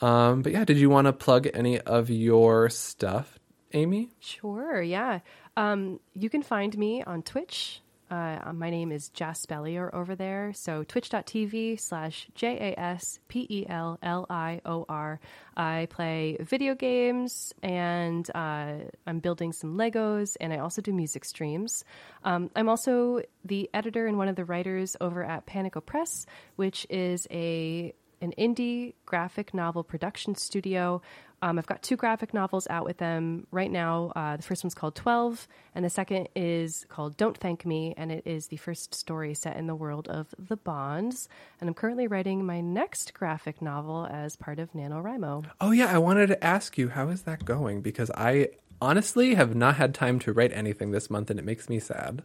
Speaker 1: Um, but yeah, did you want to plug any of your stuff, Amy?
Speaker 2: Sure, yeah. Um, you can find me on Twitch. Uh, my name is Jaspellior over there. So twitch.tv slash J A S P E L L I O R. I play video games and uh, I'm building some Legos and I also do music streams. Um, I'm also the editor and one of the writers over at Panico Press, which is a an indie graphic novel production studio. Um, I've got two graphic novels out with them right now. Uh, the first one's called 12, and the second is called Don't Thank Me, and it is the first story set in the world of the Bonds. And I'm currently writing my next graphic novel as part of NaNoWriMo.
Speaker 1: Oh yeah, I wanted to ask you how is that going because I honestly have not had time to write anything this month and it makes me sad.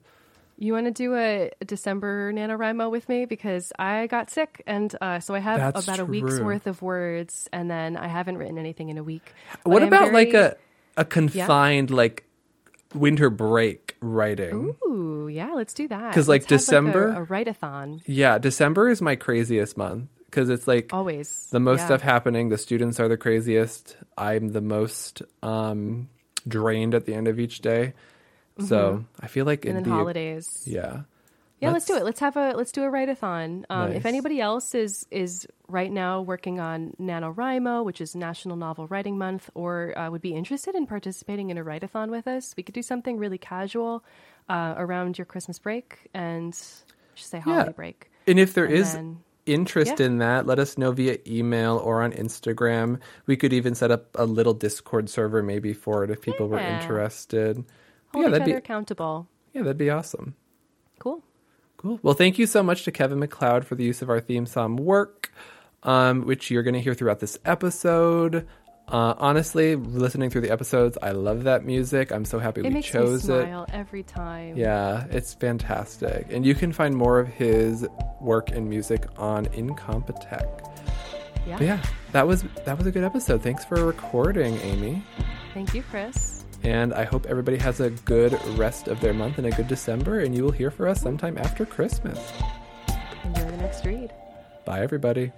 Speaker 2: You want to do a, December NaNoWriMo with me? Because I got sick, and uh, so I have
Speaker 1: That's
Speaker 2: about a week's worth of words, and then I haven't written anything in a week.
Speaker 1: What about like a a confined like winter break writing?
Speaker 2: Ooh, yeah, let's do that.
Speaker 1: Because, like,
Speaker 2: Let's
Speaker 1: December-
Speaker 2: a, a write-a-thon.
Speaker 1: Yeah, December is my craziest month because it's like
Speaker 2: Always
Speaker 1: the most
Speaker 2: yeah.
Speaker 1: stuff happening. The students are the craziest. I'm the most um drained at the end of each day. So I feel like
Speaker 2: Mm-hmm. and
Speaker 1: it'd
Speaker 2: then
Speaker 1: be
Speaker 2: holidays.
Speaker 1: yeah.
Speaker 2: Yeah, let's do it. Let's have a let's do a write-a-thon. Um,
Speaker 1: Nice.
Speaker 2: If anybody else is is right now working on NaNoWriMo, which is National Novel Writing Month, or uh, would be interested in participating in a write-a-thon with us, we could do something really casual uh, around your Christmas break and just say holiday break.
Speaker 1: And if there
Speaker 2: And
Speaker 1: is
Speaker 2: then-
Speaker 1: interest in that, let us know via email or on Instagram. We could even set up a little Discord server maybe for it if people were
Speaker 2: Yeah.
Speaker 1: interested.
Speaker 2: Hold
Speaker 1: yeah,
Speaker 2: each
Speaker 1: that'd
Speaker 2: other
Speaker 1: be
Speaker 2: accountable.
Speaker 1: yeah, that'd be awesome.
Speaker 2: Cool.
Speaker 1: Cool. Well, thank you so much to Kevin MacLeod for the use of our theme song "Werq," um, which you're going to hear throughout this episode. Uh, honestly, listening through the episodes, I love that music. I'm so happy
Speaker 2: It
Speaker 1: we chose it.
Speaker 2: smile every time.
Speaker 1: Yeah, it's fantastic. And you can find more of his work and music on Incompetech.
Speaker 2: Yeah.
Speaker 1: But yeah, that was that was a good episode. Thanks for recording, Amy.
Speaker 2: Thank you, Chris.
Speaker 1: And I hope everybody has a good rest of their month and a good December, and you will hear for us sometime after Christmas.
Speaker 2: Enjoy the next read.
Speaker 1: Bye, everybody.